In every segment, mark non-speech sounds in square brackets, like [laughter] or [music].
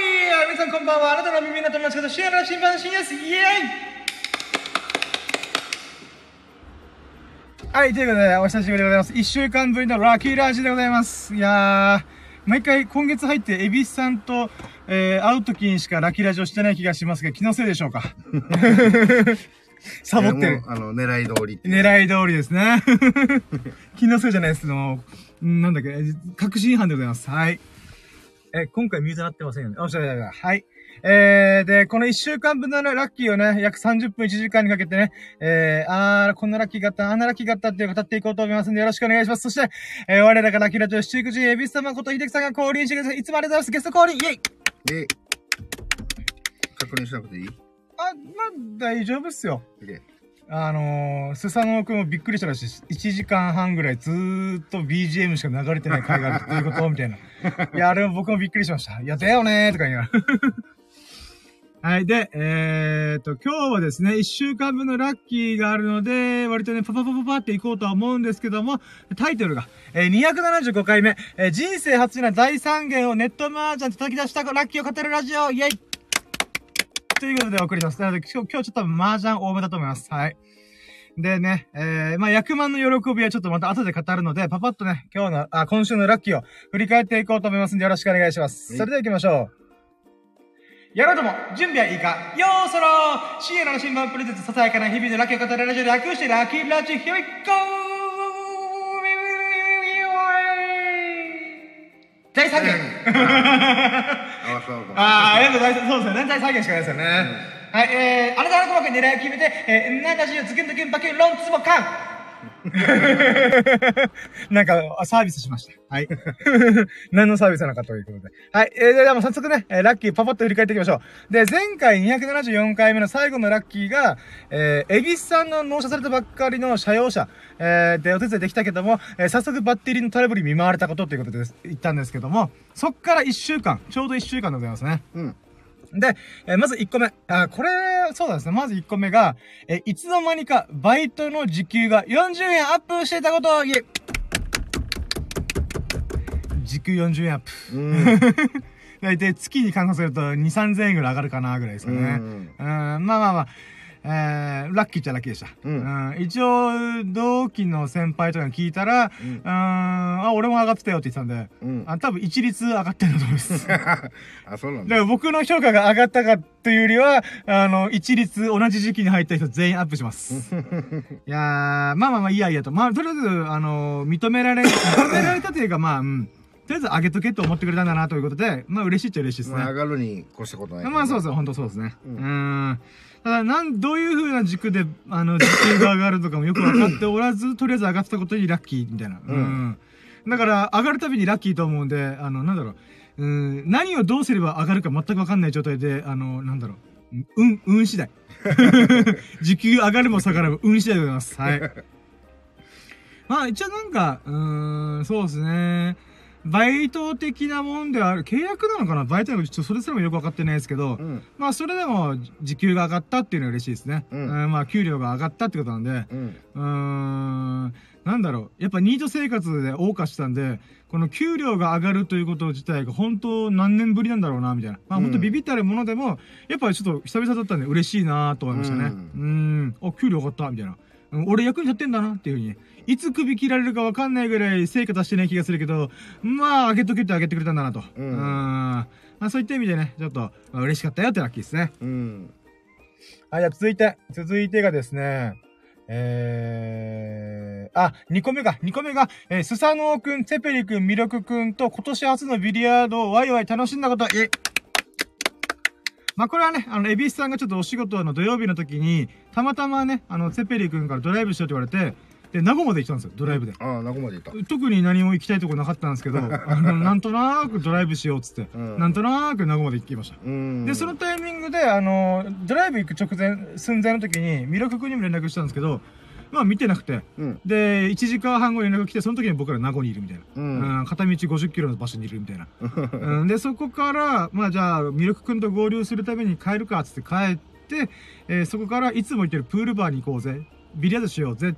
皆さんこんばんは。あなたの耳の友達こと深夜の新版深夜です。イエーイはい、ということで、お久しぶりでございます。一週間ぶりのラッキーラジでございます。いやー、毎回今月入って、エビスさんと、えー、会う時にしかラッキーラジをしてない気がしますが、気のせいでしょうか？サボってるあの、狙い通り。狙い通りですね。[laughs] 気のせいじゃないですけども、んなんだっけ、確信犯でございます。はい。え、今回ミュートなってませんよね。あ、そうだそうだはい。えー、で、この1週間分のねラッキーをね、約30分1時間にかけてね、えー、あー、こんなラッキーがあった、あんなラッキーがあったっていう語っていこうと思いますんで、よろしくお願いします。そして、えー、我らがラッキーラジオ七福神、エビス様こと秀樹さんが降臨してください。いつもありがとうございます。ゲスト降臨イェイで、確認しなくていい？あ、まあ、大丈夫っすよ。で、あのー、スサノオくんもびっくりしたらしいです。1時間半ぐらいずーっと BGM しか流れてない回があるっていうことみたいな。[laughs] いや、あれも僕もびっくりしました。いや、だよねーとか言いながら。はい。で、えー、と、今日はですね、1週間分のラッキーがあるので、割とね、パパパパパっていこうとは思うんですけども、タイトルが、えー、275回目、えー人生初な大三元をネットマージャン叩き出したラッキーを語るラジオ、イェイということでお送りします。なので、今日、ちょっと麻雀多めだと思います。はい。でね、えー、まあ、役満の喜びはちょっとまた後で語るので、パパッとね、今日の、あ、今週のラッキーを振り返っていこうと思いますんで、よろしくお願いします。はいそれでは行きましょう。やろうとも、準備はいいか？よーそろ深夜の新聞プレゼントささやかな日々のラッキーを語るラジオで略してラッキーラジオ、Here we go! 第3元合わせようかな。ああ、ありがとうございます。そうですよね。大再現しかないですよね。はい、えー、あなたの細かい狙いを決めて、えー、なんだしよ、ズキュンズキュンバキュン、ロンツボカン [laughs] なんか、サービスしました。はい。[laughs] 何のサービスなのかということで。はい。えー、ではもう早速ね、えーラッキーパパッと振り返っていきましょう。で、前回274回目の最後のラッキーが、えー、エビスさんの納車されたばっかりの車用車、えー、でお手伝いできたけども、えー早速バッテリーのトラブルに見舞われたことということで言ったんですけども、そっから1週間、ちょうど1週間でございますね。うん。で、えーまず1個目。あ、これ、そうですね。まず1個目が、えーいつの間にかバイトの時給が40円アップしていたこといえ。時給40円アップ。うん。[laughs] 大体月に換算すると2、3000円ぐらい上がるかなぐらいですかね。ううんん、まあまあまあ。えー、ラッキーっちゃラッキーでした。うん一応、同期の先輩とかに聞いたら、うんうん、あ、俺も上がってたよって言ってたんで、うん。あ、多分一律上がってると思います。[laughs] あ、そうなんだかだ。ら僕の評価が上がったかっていうよりは、あの、一律同じ時期に入った人全員アップします。[laughs] いやー、まあまあまあいいやいいやと。まあ、とりあえず、あの、認められ、認められたというか、まあ、うん。とりあえず上げとけと思ってくれたんだなということで、まあ嬉しいっちゃ嬉しいですね。まあ、上がるに越したことないけど。まあそうですよ、本当そうですね。ううんーん。ただ、なん、どういう風な軸で、あの、時給が上がるとかもよく分かっておらず、とりあえず上がってたことにラッキーみたいな。う。うんだから、上がるたびにラッキーと思うんで、あの、なんだろう。うん、何をどうすれば上がるか全く分かんない状態で、あの、なんだろう。うん、運次第。[laughs] 時給上がるも下がるも運次第でございます。はい。まあ、一応なんか、うーん、そうですね。バイト的なもんではある。契約なのかな？バイトなのかちょっとそれすらもよく分かってないですけど、うん。まあ、それでも、時給が上がったっていうのは嬉しいですね。ううんん、まあ、給料が上がったってことなんで、うん。うーん、なんだろう。やっぱニート生活で謳歌したんで、この給料が上がるということ自体が本当何年ぶりなんだろうな、みたいな。まあ、うん本当ビビったるものでも、やっぱりちょっと久々だったんで嬉しいなと思いましたね。ううんん、あ、給料上がった、みたいな。うん俺役に立ってんだなっていうふうに。いつ首切られるかわかんないぐらい成果出してない気がするけど、まあ、上げとけって上げてくれたんだなと。う。うんんまあ、そういった意味でね、ちょっと、まあ、嬉しかったよってラッキーですね。うん。はい、じゃあ続いて、続いてがですね、えー、あ、2個目が、2個目が、えー、スサノオくん、ツェペリくん、ミルクくんと今年初のビリヤードをワイワイ楽しんだこと、え、まあ、これはね、あの、エビスさんがちょっとお仕事の土曜日の時に、たまたまね、あの、ツェペリくんからドライブしようって言われて、で、名護まで行ったんですよ、ドライブで。ああ、中までいた。特に何も行きたいとこなかったんですけど、あの、なんとなくドライブしようっつって、うんなんとなく名護まで行きました。うん。で、そのタイミングで、あの、ドライブ行く直前、寸前の時に、ミルク君にも連絡したんですけど、まあ見てなくて、うん。で、1時間半後に連絡来て、その時に僕ら名護にいるみたいな。う。うんん、片道50キロの場所にいるみたいな。[laughs] うん、で、そこから、まあじゃあ、ミルク君と合流するために帰るか、つって帰って、えーそこからいつも行ってるプールバーに行こうぜ。ビリヤードしようぜ。っ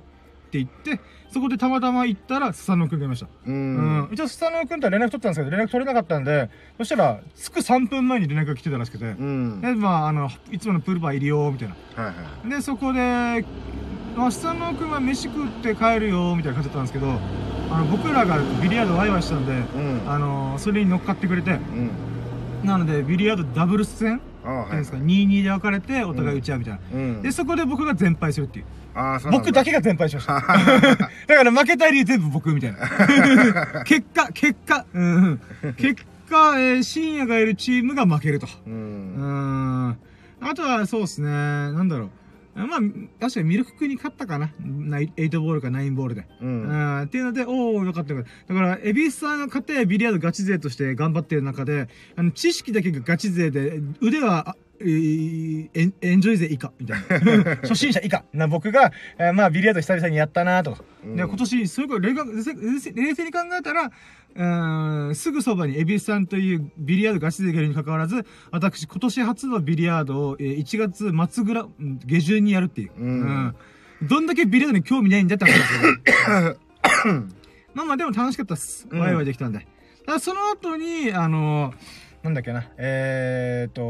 て言って、そこでたまたま行ったら、スサノオくんがいました。う。うんん。一応、スサノオくんとは連絡取ったんですけど、連絡取れなかったんで、そしたら、着く3分前に連絡が来てたらしくて、うん。で、まあ、あの、いつものプールバーいるよ、みたいな。はいはい。で、そこで、まあ、スサノオくんは飯食って帰るよ、みたいな感じだったんですけど、あの、僕らがビリヤードワイワイしたんで、うん。あの、それに乗っかってくれて、うん。なので、ビリヤードダブルス戦ああ、はいいってうんですか、2-2で分かれて、お互い打ち合うみたいな。うん。で、そこで僕が全敗するっていう。ああ、そう僕だけが全敗しました。[laughs] だから負けたり全部僕みたいな。[laughs] 結果、結果、うんうん。結果、えー、深夜がいるチームが負けると。う。うんん。あとは、そうですね。なんだろう。まあ、確かにミルク君に勝ったかな。ナイ8ボールか9ボールで。う。うんん。っていうので、おおよかったよかった。だから、エビスさんが勝て、ビリヤードガチ勢として頑張ってる中で、あの、知識だけがガチ勢で、腕は、あえーエンジョイ勢以下、みたいな。[laughs] 初心者以下。な、僕が、えーまあ、ビリヤード久々にやったなとか。うんで、今年、そういうこと、冷静に考えたら、うーん、すぐそばにエビスさんというビリヤードガチ勢がいるに関わらず、私、今年初のビリヤードを、えー1月末ぐら、うん下旬にやるっていう。うんどんだけビリヤードに興味ないんだって話ですけど。[coughs] まあまあでも楽しかったっす。うんワイワイできたんで。だからその後に、あのなんだっけな、えーっと、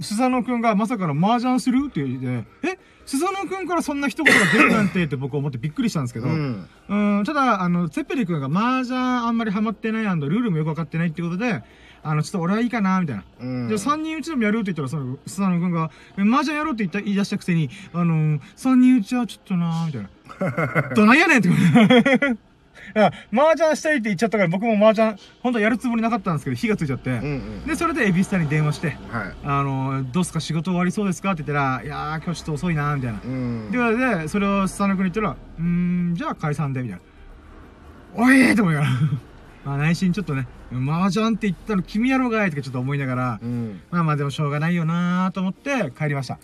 スサノくんがまさかの麻雀するって言って、えスサノくんからそんな一言が出るなんてって僕思ってびっくりしたんですけど、ううん、ん。ただ、あの、ツェッペリ君が麻雀あんまりハマってないルールもよくわかってないってことで、あの、ちょっと俺はいいかな、みたいな。うん。で、三人打ちでもやるって言ったら、その、スサノ君が、え麻雀やろうって言った、言い出したくせに、あのー、三人打ちはちょっとなーみたいな。どないやねんって [laughs] こと。いや、麻雀したいって言っちゃったから、僕も麻雀、本当はやるつもりなかったんですけど、火がついちゃって。うんうん。で、それでエビスタに電話して、はい。あのー、どうすか仕事終わりそうですかって言ったら、いやー、今日ちょっと遅いなーみたいな。うん。ということで、それをスサノ君に言ったら、うーん、じゃあ解散で、みたいな。おいーって思いながら。[laughs] まあ内心ちょっとね、麻雀って言ったの君やろうがいとかちょっと思いながら、うん。まあまあでもしょうがないよなーと思って帰りました。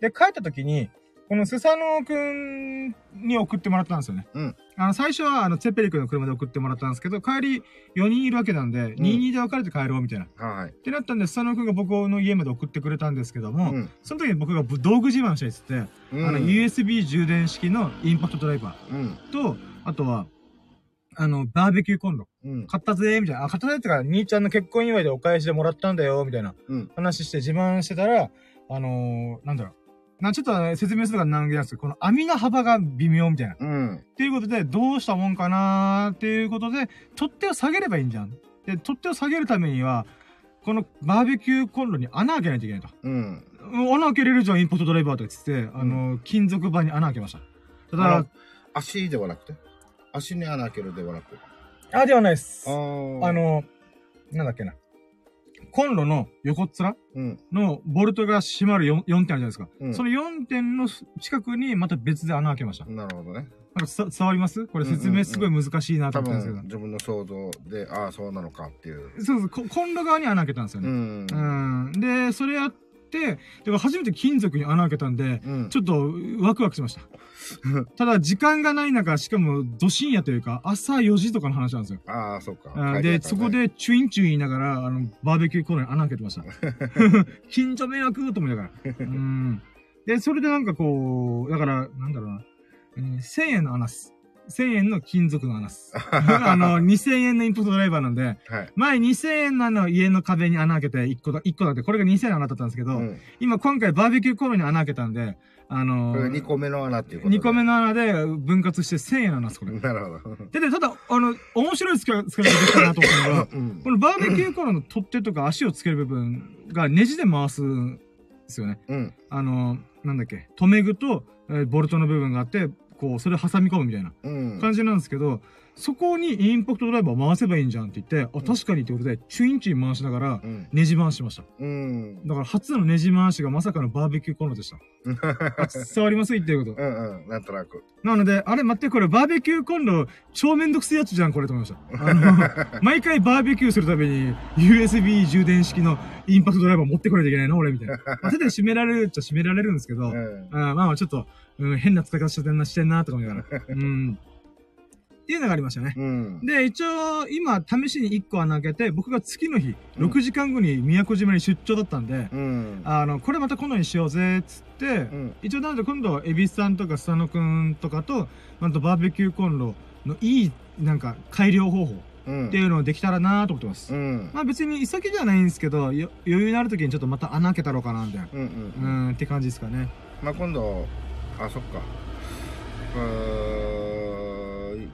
で、帰った時に、このスサノオくんに送ってもらったんですよね。うん。あの、最初はあの、ツェッペリ君の車で送ってもらったんですけど、帰り4人いるわけなんで、22で別れて帰ろうみたいな。っはい。てなったんで、スサノオくんが僕の家まで送ってくれたんですけども、うんその時に僕が道具自慢したいっつって、うんあの、USB 充電式のインパクトドライバうん。ーと、あとは、あの、バーベキューコンロ。うん。買ったぜみたいな。あ、買ったぜってか、兄ちゃんの結婚祝いでお返しでもらったんだよみたいなうん。話して自慢してたら、あのー、なんだろう。な、ちょっとね説明するのが難儀なんですけど、この網の幅が微妙みたいな。っうん。ていうことで、どうしたもんかなーっていうことで、取っ手を下げればいいんじゃん。で、取っ手を下げるためには、このバーベキューコンロに穴開けないといけないと。うん。うん穴開けれるじゃん、インポットドライバーとか言ってて、あのー、金属板に穴開けました。ただ足ではなくて？足に穴開けるではなく？あ、ではないです。あの、なんだっけな。コンロの横っ面うん。のボルトが閉まる 4, 4点あるじゃないですか。うんその4点の近くにまた別で穴開けました。なるほどね。なんかさ伝わります？これ説明すごい難しいなと多思ったんですけど。分自分の想像で、ああ、そうなのかっていう。そうそうコ、コンロ側に穴開けたんですようね。ん。うん。で、それやって、だから初めて金属に穴開けたんで、うん。ちょっとワクワクしました。ただ、時間がない中、しかも、ど深夜というか、朝4時とかの話なんですよ。ああ、そうか。うんで、そこ、で、チュインチュイン言いながら、あの、バーベキューコーナーに穴開けてました。[laughs] 近所迷惑？と思いながら。うん。で、それでなんかこう、だから、なんだろうな。うん1000円の穴っす。1000円の金属の穴っす。[laughs] あの、2000円のインプットドライバーなんで、はい。前2000円のあの家の壁に穴開けて1個だ、1個だって、これが2000円の穴だったんですけど、うん。今今回バーベキューコーナーに穴開けたんで、あのこれ2個目の穴っていうことで2個目の穴で分割して1000円の穴っす、これ。なるほど。で、で、ただ、あの、面白い使い使い方できたなと思ったのが、[laughs] うんこのバーベキューコーナーの取っ手とか足をつける部分がネジで回すんですよね。うん。あの、なんだっけ、留め具と、えーボルトの部分があって、こう、それを挟み込むみたいなうん。感じなんですけど、そこにインパクトドライバーを回せばいいんじゃんって言って、あ、確かにってことで、チュインチュイン回しながらう、ん。ネジ回しました。うん。だから初のネジ回しがまさかのバーベキューコーナーでした。[laughs] あ伝わります言ってること。うんうん。なんとなく。なので、あれ待って、これバーベキューコンロ、超めんどくせえやつじゃん、これと思いました。あの、[laughs] 毎回バーベキューするために、USB 充電式のインパクトドライバー持ってこないといけないの俺みたいな。[laughs] まあ、手で締められるっちゃ締められるんですけど、うん。あまあまあちょっと、うん、変な使い方してんな、してんな、とか思いながら。うん。っっていうのがありましたね。うん。で、一応、今、試しに1個穴開けて、僕が次の日、うん6時間後に宮古島に出張だったんで、うん。あの、これまた今度にしようぜ、つって、うん。一応なので今度は、エビスさんとかスサノくんとかと、なんとバーベキューコンロのいい、なんか、改良方法うん。っていうのをできたらなと思ってます。うん。まあ別に急ぎじゃないんですけど、よ余裕のある時にちょっとまた穴開けたろうかな、みたいな。うん。って感じですかね。まあ今度、あ、そっか。うーん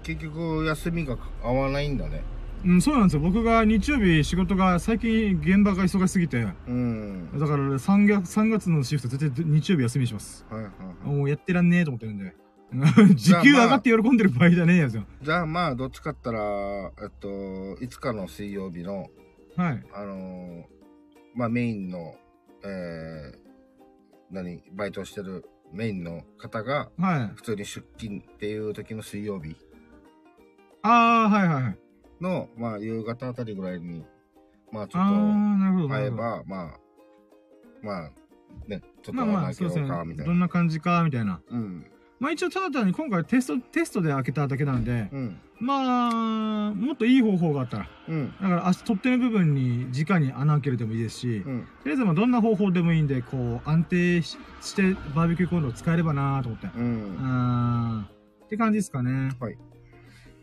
結局休みが合わないんだね。うん、そうなんですよ。僕が日曜日仕事が最近現場が忙しすぎて、うん。だから3月 ,3 月のシフト絶対日曜日休みにします。はいはいはい。もうやってらんねえと思ってるんで。[laughs] 時給上がって喜んでる場合じゃねえやつよ。じゃあまあどっちかったら、えっと、いつかの水曜日の、はい。あのーまあメインの、えー、何、バイトしてるメインの方が、はい。普通に出勤っていう時の水曜日ああ、はいはいはい。の、まあ夕方あたりぐらいに、まあちょっ。と会えば、まあ、まあ、ね、ちょっとまあそうですねどんな。な感じか、みたいな。うん。まあ一応ただ単に今回テスト、テストで開けただけなんで、うん。まあ、もっといい方法があったら。うん。だから足、取っ手の部分に直に穴開けるでもいいですし、うん。とりあえずまあどんな方法でもいいんで、こう、安定ししてバーベキューコンロを使えればなと思って。う。ん。って感じですかね。はい。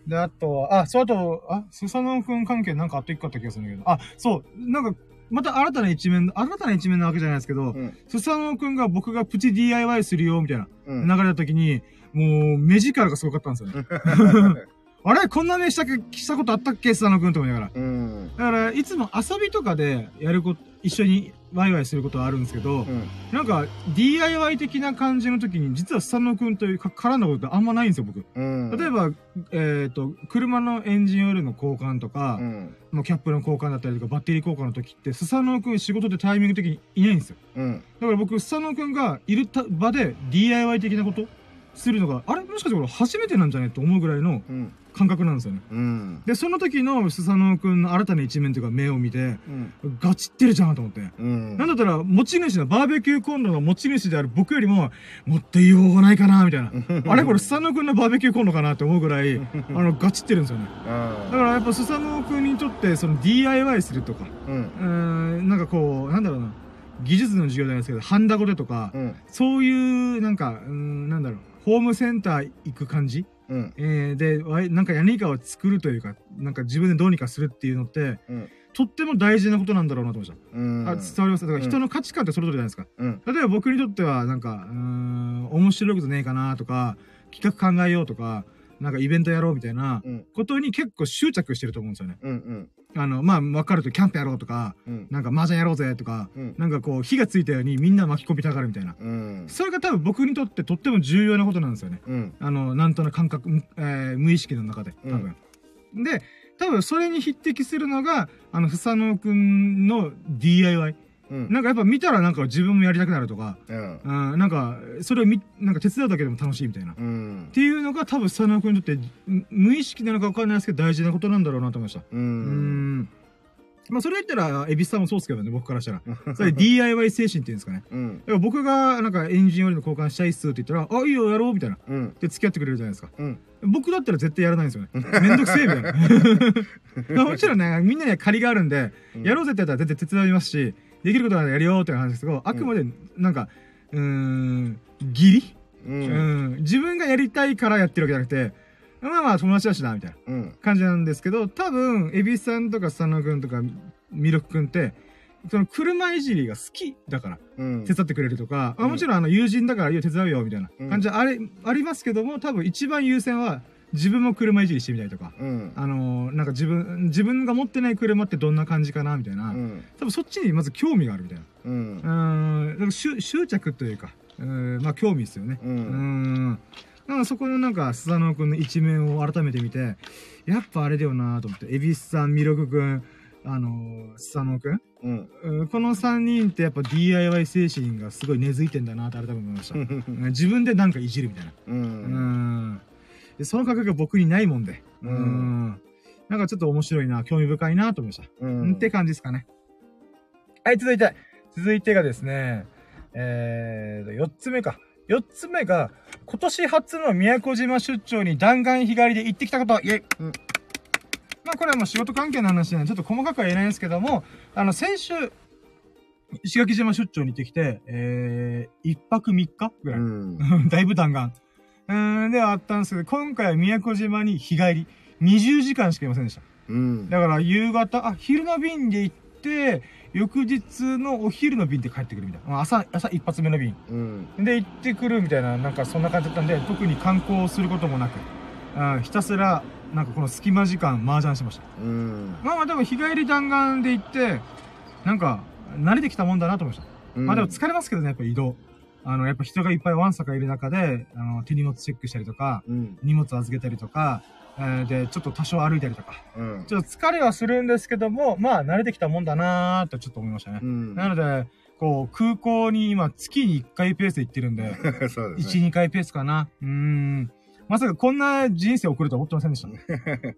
で、あとは、あ、そう、あと、あ、スサノオくん関係なんかあと一個あった気がするんだけど、あ、そう、なんか、また新たな一面、新たな一面なわけじゃないですけど、うん。スサノオくんが僕がプチ DIY するよ、みたいなうん。流れた時に、もう、目力がすごかったんですよね。[laughs] [laughs] あれこんな目したしたことあったっけスサノオくんと思いながら。うん。だから、いつも遊びとかでやること、一緒にワイワイすることはあるんですけど、うん。なんか、DIY 的な感じの時に、実はスサノオくんというか絡んだことあんまないんですよ、僕。うん。例えば、えっ、と、車のエンジンオイルの交換とか、うん。まあキャップの交換だったりとか、バッテリー交換の時って、スサノオくん仕事でタイミング的にいないんですよ。うん。だから僕、スサノオくんがいるた場で DIY 的なことするのが、あれ？もしかしてこれ初めてなんじゃね？と思うぐらいのうん。感覚なんですよね。うん。で、その時のスサノオくんの新たな一面というか目を見て、うん。ガチってるじゃんと思って。うん。なんだったら、持ち主の、バーベキューコンロの持ち主である僕よりも、持っていい方法ないかなみたいな。あれ？これ、スサノオくんのバーベキューコンロかな？って思うぐらい、あの、ガチってるんですよね。あだからやっぱスサノオくんにとって、その DIY するとか、うん。うーん、なんかこう、なんだろうな、技術の授業じゃないですけど、ハンダゴテとか、うん。そういう、なんか、うーん、なんだろう、ホームセンター行く感じ？うん。えー、で、なんか何かを作るというか、なんか自分でどうにかするっていうのって、うん。とっても大事なことなんだろうなと思いました。うん。あ伝わります？だから人の価値観ってそれぞれじゃないですか。うん。例えば僕にとっては、なんか、うーん、面白いことねえかなとか、企画考えようとか、なんかイベントやろうみたいなうん。ことに結構執着してると思うんですよね。うん。うん。あの、まあ、わかるとキャンプやろうとか、うん。なんか麻雀やろうぜとか、うん。なんかこう火がついたようにみんな巻き込みたがるみたいな。うん。それが多分僕にとってとっても重要なことなんですよね。うん。あの、なんとなく感覚、むえー無意識の中で、多分。で、多分それに匹敵するのが、あの、ふさのくんの DIY。うん。なんかやっぱ見たらなんか自分もやりたくなるとか、うん。うん、なんか、それを見、なんか手伝うだけでも楽しいみたいな。っうん。ていうのが多分ふさのくんにとって、む無意識なのかわかんないですけど大事なことなんだろうなと思いました。う。うんん。まあそれ言ったら、エビスさんもそうですけどね、僕からしたら。[laughs] それ DIY 精神っていうんですかね。うん。僕がなんかエンジンオイルの交換したいっすって言ったら、あ、いいよ、やろうみたいな。うん。で、付き合ってくれるじゃないですか。うん。僕だったら絶対やらないんですよね。めんどくせえみたいな。[laughs] [laughs] もちろんね、みんなには借りがあるんで、やろうぜってやったら全然手伝いますし、できることならやるよって話ですけど、あくまで、なんか、うーん、義理？う。うんん。自分がやりたいからやってるわけじゃなくて、まあまあ友達だしな、みたいなうん。感じなんですけど、多分、エビさんとか佐野くんとか、ミルクくんって、その車いじりが好きだから、うん。手伝ってくれるとか、うんあもちろんあの友人だからいいよ手伝うよみたいなうん感じはあれ、ありますけども、多分一番優先は自分も車いじりしてみたりとか、うん。あのーなんか自分、自分が持ってない車ってどんな感じかなみたいな、うん。多分そっちにまず興味があるみたいな。うんう。ーん、だから執執着というか、うーんまあ興味ですよね。う。うん。なんかそこのなんか、スサノオくんの一面を改めて見て、やっぱあれだよなと思って、エビスさん、ミロクくん、あのー、スサノオくんうん。うんこの3人ってやっぱ DIY 精神がすごい根付いてんだなって改めて思いました。[laughs] うん自分でなんかいじるみたいな。う。うんん。でその感覚が僕にないもんで。ううんん。なんかちょっと面白いな、興味深いなと思いました。ううん、ん。って感じですかね。はい、続いて。続いてがですね、えー、4つ目か。四つ目が、今年初の宮古島出張に弾丸日帰りで行ってきたこと、イェイ、うんまあこれはもう仕事関係の話なんで、ちょっと細かくは言えないんですけども、あの、先週、石垣島出張に行ってきて、えー、一泊三日ぐらい。うん。[laughs] だいぶ弾丸。うーん、ではあったんですけど、今回は宮古島に日帰り。20時間しかいませんでした。うん。だから夕方、あ、昼の便で行って、翌日のお昼の便で帰ってくるみたいな。あ朝、朝一発目の便。うん。で、行ってくるみたいな、なんかそんな感じだったんで、特に観光することもなく、あひたすら、なんかこの隙間時間、麻雀しました。うん。まあまあでも日帰り弾丸で行って、なんか、慣れてきたもんだなと思いました。まあでも疲れますけどね、やっぱ移動。あの、やっぱ人がいっぱいワンサかいる中で、あの、手荷物チェックしたりとか、うん。荷物預けたりとか、えーで、ちょっと多少歩いたりとか。うん。ちょっと疲れはするんですけども、まあ慣れてきたもんだなーとちょっと思いましたね。うん。なので、こう、空港に今月に1回ペースで行ってるんで、[laughs] そうです1、ね。2回ペースかな。うーん。まさかこんな人生送るとは思ってませんでした。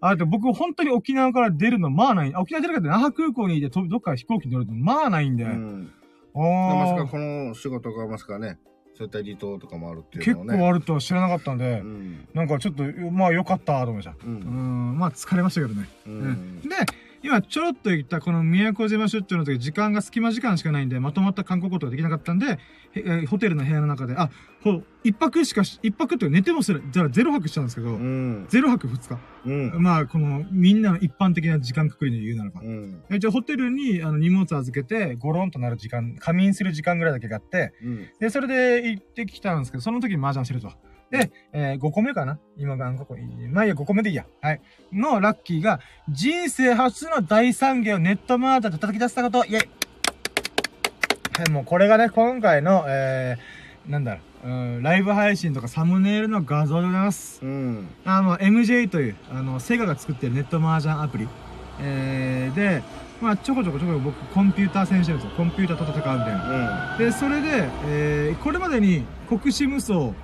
[laughs] あ、で僕本当に沖縄から出るのまあない。あ沖縄出るかって那覇空港にいてどっか飛行機に乗るのまあないんで。うん。まさかこの仕事がまさかね、そういった離島とかもあるってい結うのをね。構あるとは知らなかったんで、うん。なんかちょっと、まあ良かったと思いました。う。うんん、まあ疲れましたけどね。ううんん。で、今ちょろっと言ったこの宮古島出張の時、時間が隙間時間しかないんで、まとまった観光ことができなかったんで、へえーホテルの部屋の中で、あ、ほ一泊しかし、一泊って寝てもする、じゃあゼロ泊したんですけど、うん。ゼロ泊二日。うん。まあ、この、みんなの一般的な時間くくりで言うならば。うん。えじゃあホテルにあの荷物預けて、ゴロンとなる時間、仮眠する時間ぐらいだけがあって、うん。で、それで行ってきたんですけど、その時に麻雀してると。で、えー5個目かな？今が5個。まあいいや、5個目でいいや。はい。のラッキーが、人生初の大惨芸をネットマージャンで叩き出したこと、イェイはい、もうこれがね、今回の、えー、なんだろう、うん、ライブ配信とかサムネイルの画像でございます。うん。あの、MJ という、あの、セガが作ってるネットマージャンアプリ。えー、で、まあ、ちょこちょこちょこ僕、コンピューター選手ですよ。コンピューターと戦うみたいな。で、それで、えー、これまでに国士無双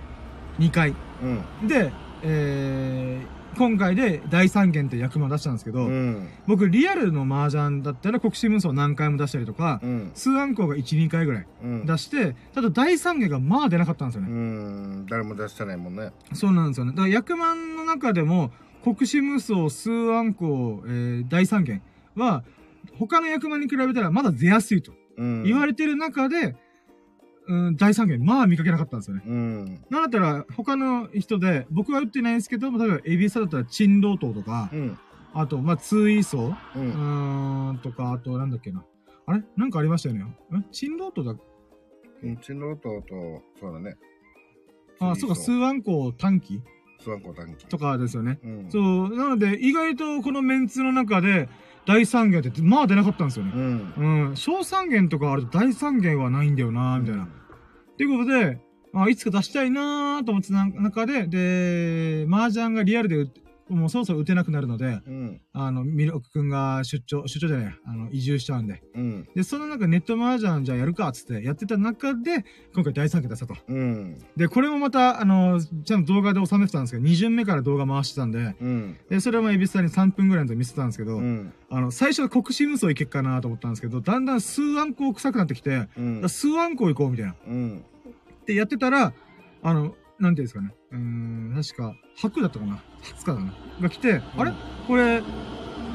2回。うん。で、えー、今回で大三元って役目を出したんですけど、うん。僕リアルの麻雀だったら国士無双何回も出したりとか、うん。数暗号が1、2回ぐらいうん。出して、ただ大三元がまあ出なかったんですようね。ん。誰も出してないもんね。そうなんですよね。だから役満の中でも、国士無双、数暗号、えー、大三元は、他の役満に比べたらまだ出やすいとうん。言われてる中で、うん、大三元、まあ見かけなかったんですよね。うん。なんだったら、他の人で、僕は打ってないんですけど、例えば、エビサだったら、チンロートとかう、ん。あと、まあ、ツーイーソー、う。うんとか、あと、なんだっけな。あれ？なんかありましたよね。んチンロートだ。うちのとと、そうだね。あ、そうか、スーアンコ短期スワンコ短期。とかですよね。うん。そう、なので、意外とこのメンツの中で、大三元って、まあ出なかったんですよね。うん。うん、小三元とかあると大三元はないんだよなみたいな。っていうことで、まあ、いつか出したいなーと思ってた中で、で、麻雀がリアルでもうそろそろ打てなくなるので、うん。あの、ミルクくんが出張、出張じゃないや、あの、移住しちゃうんで。うん。で、その中ネット麻雀じゃあやるかっつってやってた中で、今回第3回出したと。うん。で、これもまた、あの、ちゃんと動画で収めてたんですけど、2巡目から動画回してたんで、うん。で、それもエビスさんに3分ぐらいの時見せてたんですけど、うん。あの、最初は国士無双いけっかなと思ったんですけど、だんだん数暗号臭くなってきて、うん。数暗号行こうみたいな。うん。ってやってたら、あの、なんていうんですかね。うーん、確か、白だったかな初かだな。が来て、あれ？これ、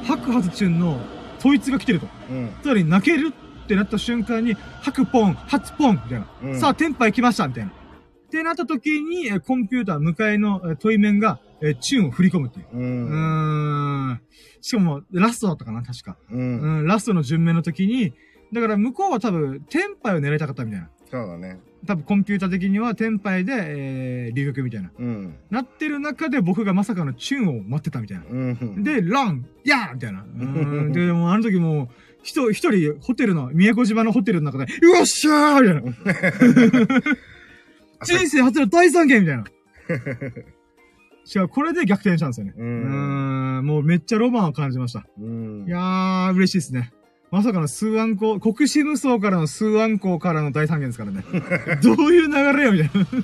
白発チュンの、統一が来てると。うん。つまり、泣けるってなった瞬間に、白ポン、初ポンみたいな。うんさあ、テンパイ来ましたみたいな。ってなった時に、えーコンピューター、向かいのえー問い面が、えーチューンを振り込むっていう。う。うんーん。しかも、ラストだったかな確か。うん。うん、ラストの順目の時に、だから向こうは多分、テンパイを狙いたかったみたいな。そうだね。多分コンピューター的にはテンパイで、えー、留学みたいな。うん。なってる中で僕がまさかのチューンを待ってたみたいな。うん。で、ランやーみたいな。で、もうあの時もう、一一人、ホテルの、宮古島のホテルの中で、よっしゃーみたいな。[laughs] 人生初の大三元みたいな。違う、これで逆転したんですよね。う。ん、もうめっちゃロマンを感じました。うん。いやー、嬉しいですね。まさかの数暗号、国士無双からの数暗号からの大三元ですからね。[laughs] どういう流れよ、みたいな。[laughs]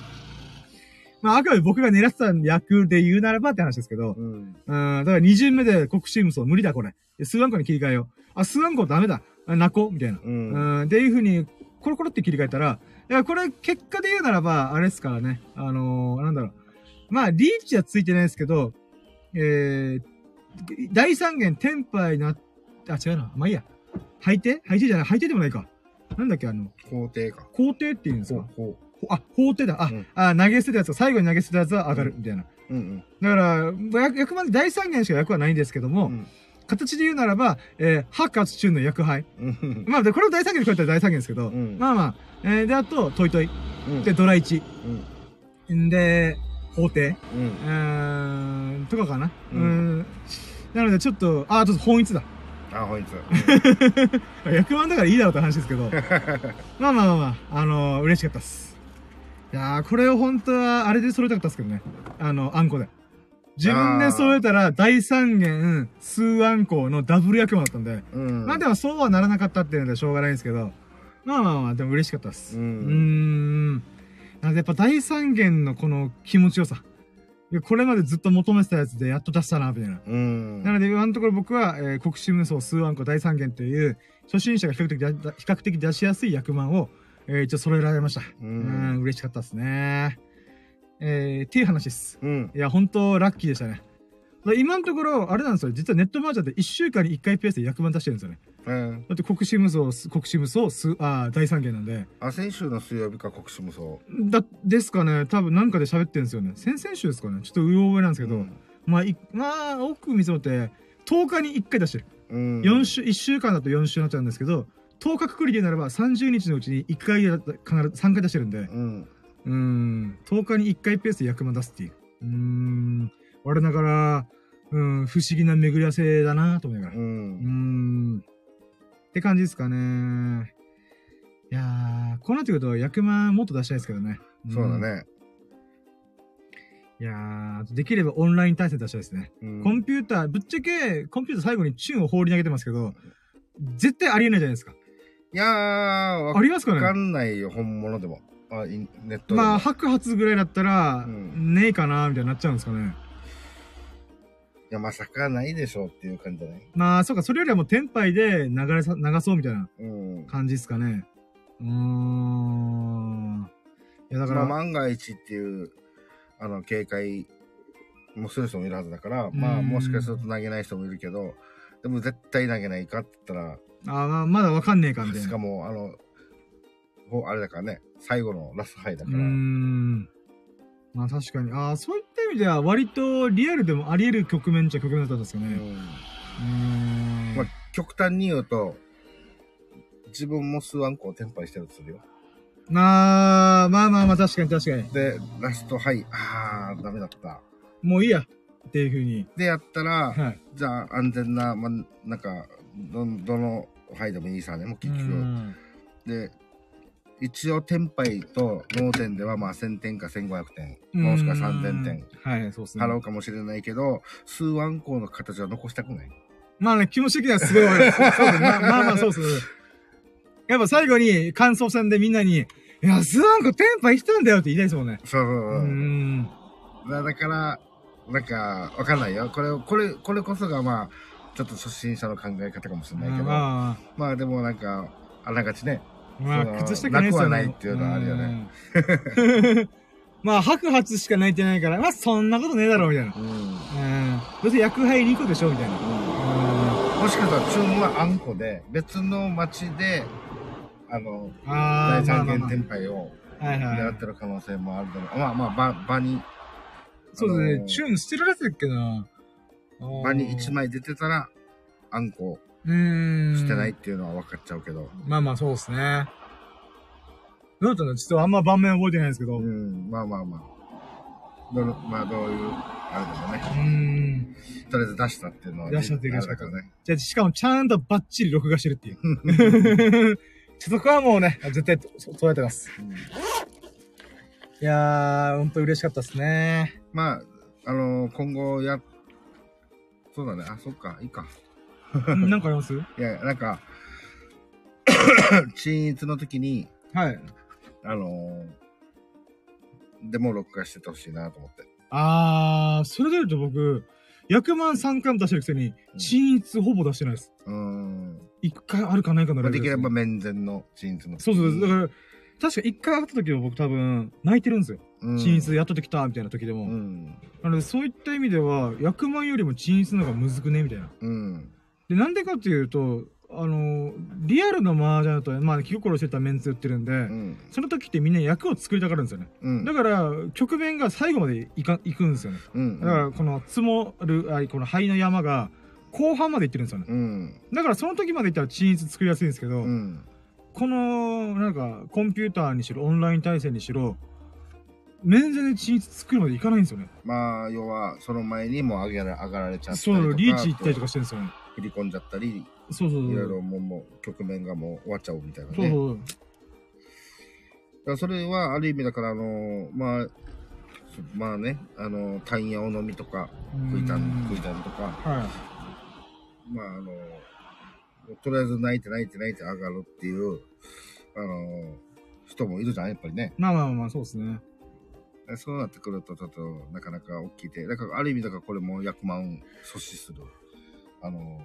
まあ、あくまで僕が狙ってた役で言うならばって話ですけど、うん。うん、だから二巡目で国士無双無理だ、これ。で数暗号に切り替えよう。あ、数暗号ダメだ。あ泣こうみたいな。うん。うん、っていう風に、コロコロって切り替えたら、いや、これ、結果で言うならば、あれですからね。あのー、なんだろう。まあ、リーチはついてないですけど、えー、第三元テンパイな、あ、違うな。まあいいや。配定配定じゃない。配定でもないか。なんだっけ、あの、肯定か。肯定って言うんですか？ほほあ、法定だ。あ、うんあ、投げ捨てたやつ、最後に投げ捨てたやつは上がる、みたいな。う。うんだから、役役満で第三元しか役はないんですけども、うん。形で言うならば、えー、ハカツチュンの役配。うん。まあ、で、これを第三元で書いたら第三元ですけど、うんまあまあ、えー、で、あと、トイトイ。うん。で、ドラ1。うん。んで、法廷うん。とかかな。ううんん。なので、ちょっと、あ、あと本一だ。あ、ほいつ。[laughs] 役満だからいいだろうって話ですけど。[laughs] まあまあまあまあ、あのー嬉しかったっす。いやー、これを本当は、あれで揃えたかったっすけどね。あの、あんこで。自分で揃えたら、第三元、数あんこのダブル役満だったんで。うん。まあでもそうはならなかったっていうのでしょうがないんですけど。まあまあまあ、でも嬉しかったっす。ううんーん。なのでやっぱ第三元のこの気持ちよさ。これまでずっと求めてたやつでやっと出したな、みたいな。うん。なので今のところ僕は、えー国士無双数あんこ第三元という、初心者が比較的比較的出しやすい役満を、えー一応揃えられました。ううんん。嬉しかったですね。えー、っていう話です。うん。いや、本当ラッキーでしたね。今のところ、あれなんですよ。実はネットマージャンで1週間に1回ペースで役満出してるんですよね。うん。だって国士無双、国士無双、すあー第三元なんで。あ、先週の水曜日か国士無双。だ、ですかね。多分なんかで喋ってるんですよね。先々週ですかね。ちょっとうろ覚えなんですけど。うんまあ、いまあ、奥見積もって、10日に1回出してる。うん。4週、1週間だと4週になっちゃうんですけど、10日くくりでならば30日のうちに1回や必ず3回出してるんで、うん。うーん、10日に1回ペースで役満出すっていう。うーん、我ながら、うん、不思議な巡り合わせだなと思いながら。う。うーん、って感じですかね。いやー、こうなってくると役満もっと出したいですけどね。そうだん。ね。いやー、できればオンライン対戦出したいですね。うんコンピューター、ぶっちゃけ、コンピューター最後にチューンを放り投げてますけど、絶対ありえないじゃないですか。いやー、わありますかかね？んないよ、本物でも。あ、ネット。まあ、白髪ぐらいだったら、うんねえかなみたいになっちゃうんですかね。いや、まさかないでしょうっていう感じじゃない？まあ、そうか、それよりはもう、テンパイで流れさ、流そうみたいなうん。感じですかね。うーん。いや、だから、まあ、万が一っていう、あの、警戒もする人もいるはずだから、まあ、うんもしかすると投げない人もいるけど、でも絶対投げないかって言ったら、あまあ、まだわかんねえか、みたいな。しかも、あの、ほあれだからね、最後のラストハイだから。ん。まあ確かに。ああ、そういった意味では割とリアルでもあり得る局面っちゃ局面だったんですよね。うん。まあ、極端に言うと、自分も数アンコをテンパイしてるとするよ。まあ、まあまあまあ確かに確かに。で、ラストハイ、あー、ダメだった。もういいや。っていうふうに。で、やったら、はい。じゃあ安全な、ま、なんか、ど、どのハイでもいいさね、もう結う局。んで、一応、テンパイと脳点では、まあ、1000点か1500点、もしくは3000点。。はい、そうですね。払うかもしれないけど、数ワンコの形は残したくない。まあね、気持ち的にはすごいわかる。[laughs] そうですまあまあまあ、そうっす。やっぱ最後に、感想戦でみんなに、いや、スワンコテンパイ来たんだよって言いたいですもんね。そうそううそう。ん。だだから、なんか、わかんないよ。これ、これ、これこそが、まあ、ちょっと初心者の考え方かもしれないけど、ままあでもなんか、あながちね、あ、まあ、そう崩したくないですよね。ないっていうのはあるよねうん。まあ、白髪しか泣いてないから、まあ、そんなことねえだろ、みたいな。うん。うん。うん。どうせ役配2個でしょ、みたいな。うん。もしかしたら、チュンはあんこで、別の町で、あの、ああ、第三元まあまあまあ天杯を狙ってる可能性もあるだろう。まあまあ、場場に、そうですね。あのチューン捨てられてるっけな。場に1枚出てたら、あんこうーん。してないっていうのは分かっちゃうけど。まあまあ、そうですね。どうだったのちょっとあんま盤面覚えてないですけど。う。うんまあまあまあ。どのまあ、どういう、あれでもね。ーん。とりあえず出したっていうのは、出したっていうからね。じゃあ、しかもちゃんとバッチリ録画してるっていう。[laughs] ちょっとそこはもうね、絶対と捉えてます。いやー、ほんと嬉しかったですね。まあ、あのー今後や、そうだね。あ、そっか、いいか。うんなんかあります？[laughs] いや、なんか、[coughs] 鎮一の時に、はい。あのーでも録画しててほしいなと思って。あー、それで言うと僕、役満3回も出してるくせに、うん均一ほぼ出してないです。うーん。1回あるかないかのまあレベルですねできれば面前の鎮一の時そうそう、だから、確か一回会った時は僕多分、泣いてるんですよ。うんチンスやっとできたみたいな時でも。うん。なので、そういった意味では、役満よりもチンスの方がむずくねみたいな。うん。で、なんでかっていうと、あの、リアルの麻雀だと、まあ、気心してたメンツ売ってるんで、うん。その時ってみんな役を作りたがるんですよね。うん。だから、局面が最後までいか、いくんですよね。うん。だから、この積もる、あこの灰の山が、後半までいってるんですよね。うん。だから、その時までいったらチンス作りやすいんですけど、うん。この、なんか、コンピューターにしろ、オンライン対戦にしろ、面前でチンス作るまでいかないんですよね。まあ、要は、その前にもう上げら上がられちゃったりとか。そう、リーチ行ったりとかしてるんですよね。振り込んじゃったり、そうそうそう。いろいろもう、もう、局面がもう終わっちゃうみたいなね。そうそう。だからそれはある意味だから、あのまあ、そまあね、あのタイヤを飲みとか、食いたん食いたりとか、はまああのとりあえず泣いて泣いて泣いて上がるっていう、あの人もいるじゃん、やっぱりね。い。まあまあまあ、そうですね。そうなってくると、ちょっとなかなか大きいて、だからある意味だからこれも役満阻止する、あの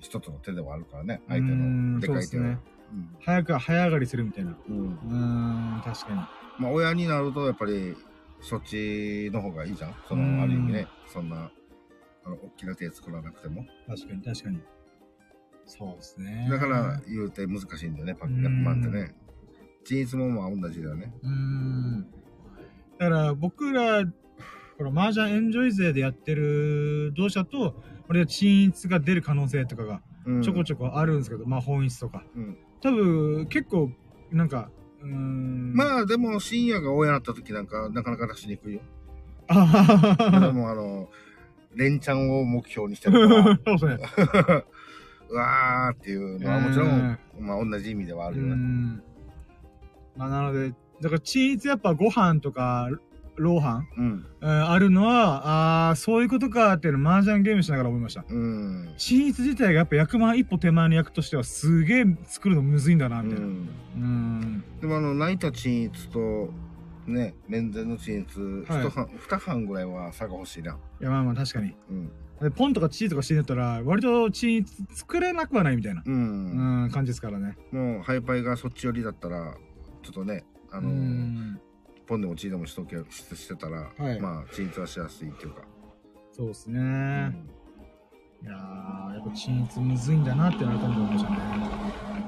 一つの手ではあるからね、相手のでかい手を。そうですね早く早上がりするみたいな。うんうん確かに。まあ、親になると、やっぱり、そっちの方がいいじゃん？そうんの、ある意味ね、そんな、あの、大きな手作らなくても。確かに、確かに。そうですね。だから、言うて難しいんだよね、パうんックマンってね。チーズもまあ同じだよね。うーん。だから、僕ら、この麻雀エンジョイ勢でやってる同社と、俺は均一が出る可能性とかがうんちょこちょこあるんですけど、まあ本質とか。うん多分、結構、なんか、うーん。まあ、でも、深夜が親になった時なんか、なかなか出しにくいよ。あはははでも、あの、連チャンを目標にしてるから、[laughs] そうですね。[laughs] うわーっていうのはもちろん、まあ同じ意味ではあうるよね。ん。まあなので、だから均一やっぱご飯とか、ローハン、うん。えーあるのは、ああ、そういうことかっていうのを麻雀ゲームしながら思いました。うん。均一自体がやっぱ役満一歩手前の役としてはすげえ作るのむずいんだな、うみたいな。ん。うん。でもあの、泣いた鎮一と、ね、面前の鎮一、はい一班、二班ぐらいは差が欲しいな。いや、まあまあ確かに。うん。でポンとかチーとかしてんだったら、割と均一作れなくはないみたいな、う。うんん、感じですからね。もう、ハイパイがそっち寄りだったら、ちょっとね、ああの、ポンでもチーでもしとけししてたら、はいまあ、鎮一はしやすいっていうか。そうですね。うんいやー、やっぱ均一むずいんだなって改めて思いましたね。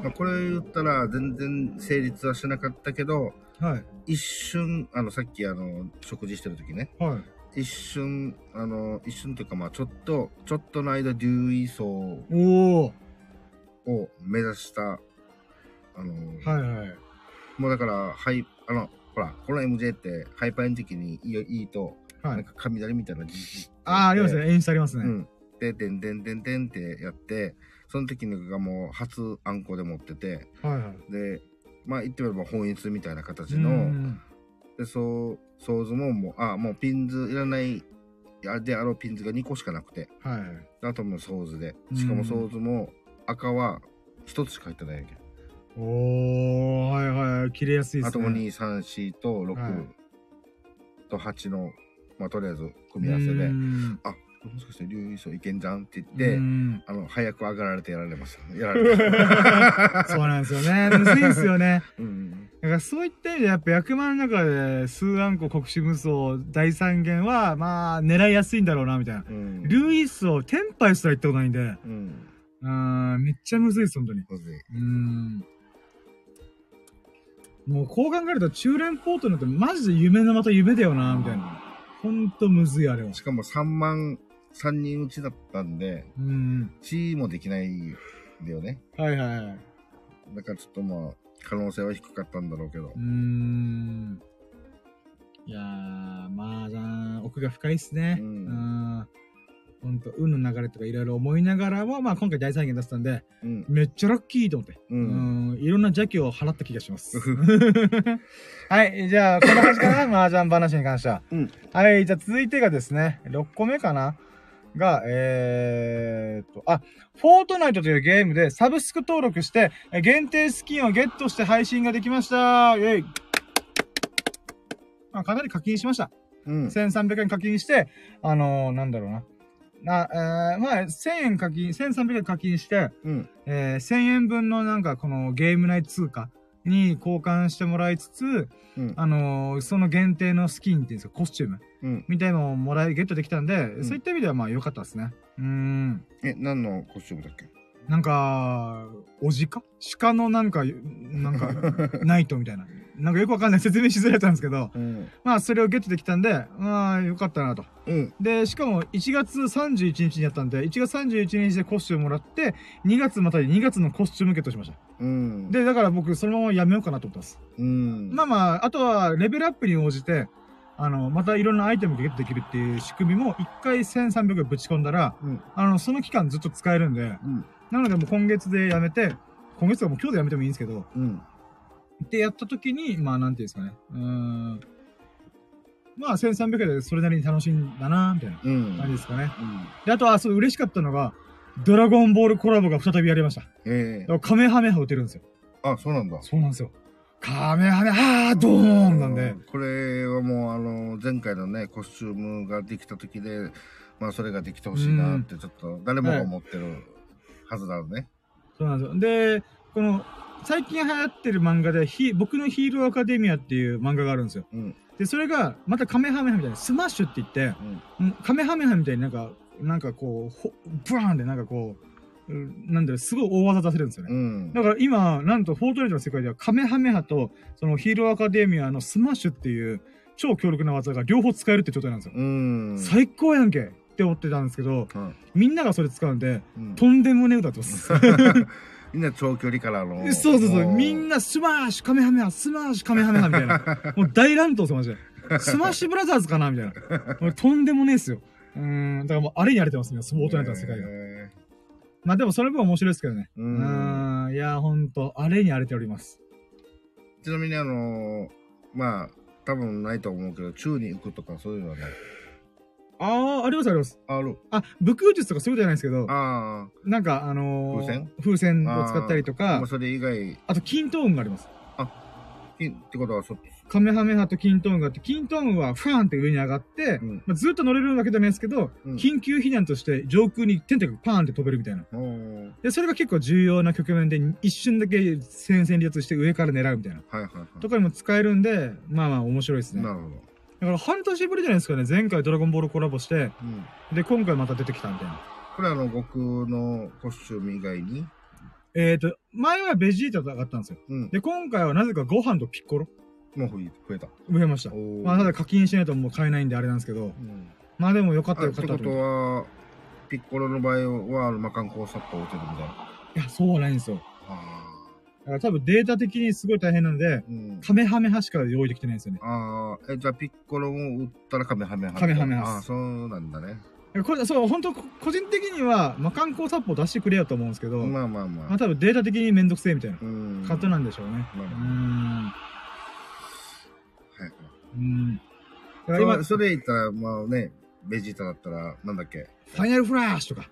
まあ、これ言ったら全然成立はしなかったけど、はい。一瞬、あの、さっきあの、食事してる時ね、はい。一瞬、あの、一瞬というか、まあ、ちょっと、ちょっとの間、竜位層を目指した、あの、はいはい。もうだから、はい、あの、ほら、この MJ って、ハイパイの時にいいよいいと、はい。なんか雷みたいなじじあー、ありますね。演出ありますね。うん。で、でんでんでんでんってやって、その時のがもう發暗刻で持ってて、はいはい。で、まあ言ってみれば混一みたいな形うの、んで、そう、ソーズももう、あ、もうピンズいらない、あであろうピンズが2個しかなくて、はいはい。あともうソーズで、しかもソーズも赤は1つしか入ってないわけ。おー、はいはい。切れやすいですね。あとも2、3、4と6、はいと8の、まあとりあえず組み合わせで、うんあ、もしかして竜位層いけんじゃんって言って、うんあの、早く上がられてやられました。[laughs] やられた。そうなんですよね。むずいですよね。[laughs] うん。だからそういった意味でやっぱ役満の中で数案個国士無双第三元はまあ狙いやすいんだろうなみたいな。うん。ルイスをテンパイすら行ったことないんで、うん。うーん、めっちゃむずいです、本当に。むずい。うーん。もうこう考えると中連ポートなんてマジで夢のまた夢だよな、みたいな。ほんとむずい、あれは。しかも3万、3人打ちだったんで、うん。チーもできないんだよね。はいはいはい。だからちょっとまあ、可能性は低かったんだろうけどうー。ん。いやー、まあじゃあ、奥が深いっすね。ううんん。ほんと、運の流れとかいろいろ思いながらも、まあ今回第三元出したんで、うん。めっちゃラッキーと思って。う。うんん。いろんな邪気を払った気がします。[laughs] はい。じゃあ、こんな感じかな [laughs] 麻雀話に関しては。うんはい。じゃあ続いてがですね、6個目かな？が、えーっと、あ、フォートナイトというゲームでサブスク登録して、え限定スキンをゲットして配信ができました。イェイ。まあ、かなり課金しました。うん。1300円課金して、あのーなんだろうな。な、えー、まあ、1000円課金、1300円課金して、うん。えー、1000円分のなんかこのゲーム内通貨に交換してもらいつつ、うん。あのーその限定のスキンっていうんですか、コスチュームうん。みたいなのをもらい、ゲットできたんで、んそういった意味ではまあ良かったですね。うーん。え、何のコスチュームだっけ？なんか、おじか？鹿のなんか、なんか、[laughs] ナイトみたいな。なんかよくわかんない説明しづらかったんですけど、うん。まあそれをゲットできたんで、まあよかったなと。うん。で、しかも1月31日にやったんで、1月31日でコスチュームもらって、2月またに2月のコスチュームゲットしました。うん。で、だから僕そのままやめようかなと思ってます。うん。まあまあ、あとはレベルアップに応じて、あの、またいろんなアイテムがゲットできるっていう仕組みも、1回1300円ぶち込んだら、うん。あの、その期間ずっと使えるんで、うん。なのでもう今月でやめて、今月はもう今日でやめてもいいんですけど、うん。ってやった時に、まあなんていうんですかね。うーん。まあ1300円でそれなりに楽しいんだな、みたいなうん。感じですかね。うん。で、あとは、そう嬉しかったのが、ドラゴンボールコラボが再びやりました。ええだからカメハメハ打てるんですよ。あ、そうなんだ。そうなんですよ。カメハメハードーンなんで。これはもうあの前回のねコスチュームができた時でまあそれができてほしいなってちょっと誰もが思ってるはずだね。そうなんですよ。で、この、最近流行ってる漫画で、ヒ僕のヒーローアカデミアっていう漫画があるんですよ。うんで、それが、またカメハメハみたいな、スマッシュって言って、うんうんカメハメハみたいになんか、なんかこう、ほブラーンでなんかこう、うんなんだすごい大技出せるんですよね。うんだから今、なんと、フォートナイトの世界では、カメハメハと、そのヒーローアカデミアのスマッシュっていう、超強力な技が両方使えるって状態なんですよ。うん最高やんけって思ってたんですけど、うんみんながそれ使うんで、うんとんでもねえ歌ってます。[laughs] みんな長距離からのそうそうそう。もみんなスマッシュカメハメハ、スマッシュカメハメハみたいな。[laughs] もう大乱闘してましたよ。スマッシュブラザーズかなみたいな。とんでもねえっすよ。うーん。だからもうあれに荒れてますね。スポートナイトの世界が。えまあでもそれ分面白いですけどね。ううん。いや、ほんと、あれに荒れております。ーちなみにあのーまあ多分ないと思うけど宙に行くとかそういうのはねああ、ありますあります。ある。あ、武空術とかそういうことじゃないですけど、あなんかあのー風船？風船を使ったりとあかまあ、それ以外。あと、キントーンがあります。きってことはそカメハメハとキントーンがあって、キントーンはファーンって上に上がって、うん。まあ、ずっと乗れるわけじゃないですけど、うん。緊急避難として上空にテンテクパーンって飛べるみたいな。おー。で、それが結構重要な局面で、一瞬だけ戦線離脱して上から狙うみたいな。はいはいはい。とかにも使えるんで、まあまあ面白いですね。だなるほどから半年ぶりじゃないですかね。前回ドラゴンボールコラボして、うん。で、今回また出てきたみたいな。これあの悟空のコスチューム以外に？えっ、ー、と、前はベジータだったんですよ。うん。で、今回はなぜかご飯とピッコロ。もう増えた。増えました。まあ、ただ課金しないともう買えないんであれなんですけど、うん。まあでもよかったあよかったってことはピッコロの場合は魔漢光サッパーを打てるみたいないや、そうはないんですよ。あだから多分データ的にすごい大変なんで、ーうん。カメハメハしか用意できてないんですよね。あー。えじゃあピッコロも打ったらカメハメハカメハメハ。ああそうなんだね。これ、そう、本当個人的には、まあ、観光サポを出してくれよと思うんですけど、ままあまあ。まああ多分データ的にめんどくせえみたいなうん。方なんでしょうね。うなるほどん。はいうん。だから今、そそれ言ったらまあねベジータだったらなんだっけ？ファイナルフラッシュとか、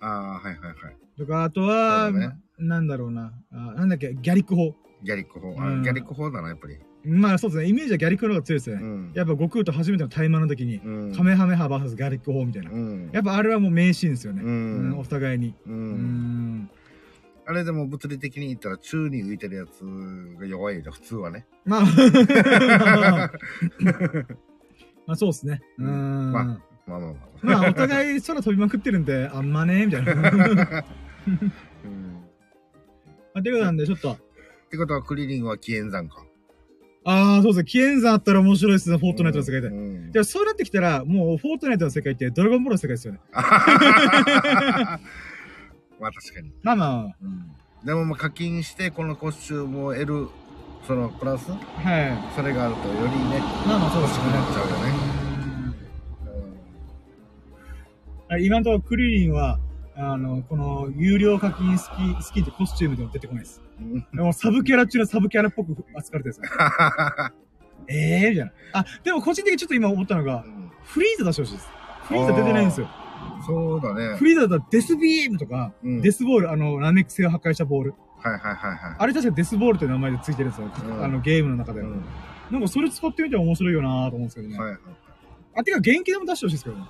ああはいはいはい。とか、あとは、そうだねなんだろうな、あなんだっけ、ギャリック法。ギャリック砲あうんギャリック砲だなやっぱりまあそうですね、イメージはギャリックの方が強いですよね。うんやっぱ悟空と初めての対マンの時に、うんカメハメハ VS ギャリック法みたいな。うんやっぱあれはもう名シーンですよね。ううんんお互いに。ううんん。あれでも物理的に言ったら宙に浮いてるやつが弱いじゃん普通はねまあ、[laughs] まあそうですね。うーん。まあままあまあまああ、お互い空飛びまくってるんで、あんまね、みたいな。ま [laughs] うんあ、ということなんで、ちょっと。ってことはクリリンは紀元山かああ、そうですね。キエンザあったら面白いですね、フォートナイトの世界で。うんでもそうなってきたら、もうフォートナイトの世界ってドラゴンボールの世界ですよね。[laughs] まあ確かに、まあまあまうんでもまあ課金してこのコスチュームを得るそのプラスあ、はい。それがあるとよりねまあまあそうですよね欲しくなっちゃうよね、はい今のところクリリンは、あの、この有料課金スキスキンってコスチュームでも出てこないです。もサブキャラ中のサブキャラっぽく扱われてるんですよ。え [laughs] えー、みたいな。あ、でも個人的にちょっと今思ったのが、フリーザ出してほしいです。フリーザ出てないんですよ。そうだねフリーザだったらデスビームとか、うんデスボール、あの、ナメック星を破壊したボール。はいはいはいはいあれ確かデスボールって名前でついてるんですよ。うんあの、ゲームの中で。うんなんかそれ使ってみても面白いよなと思うんですけどね。はいはいあ、てか元気でも出してほしいですけどね。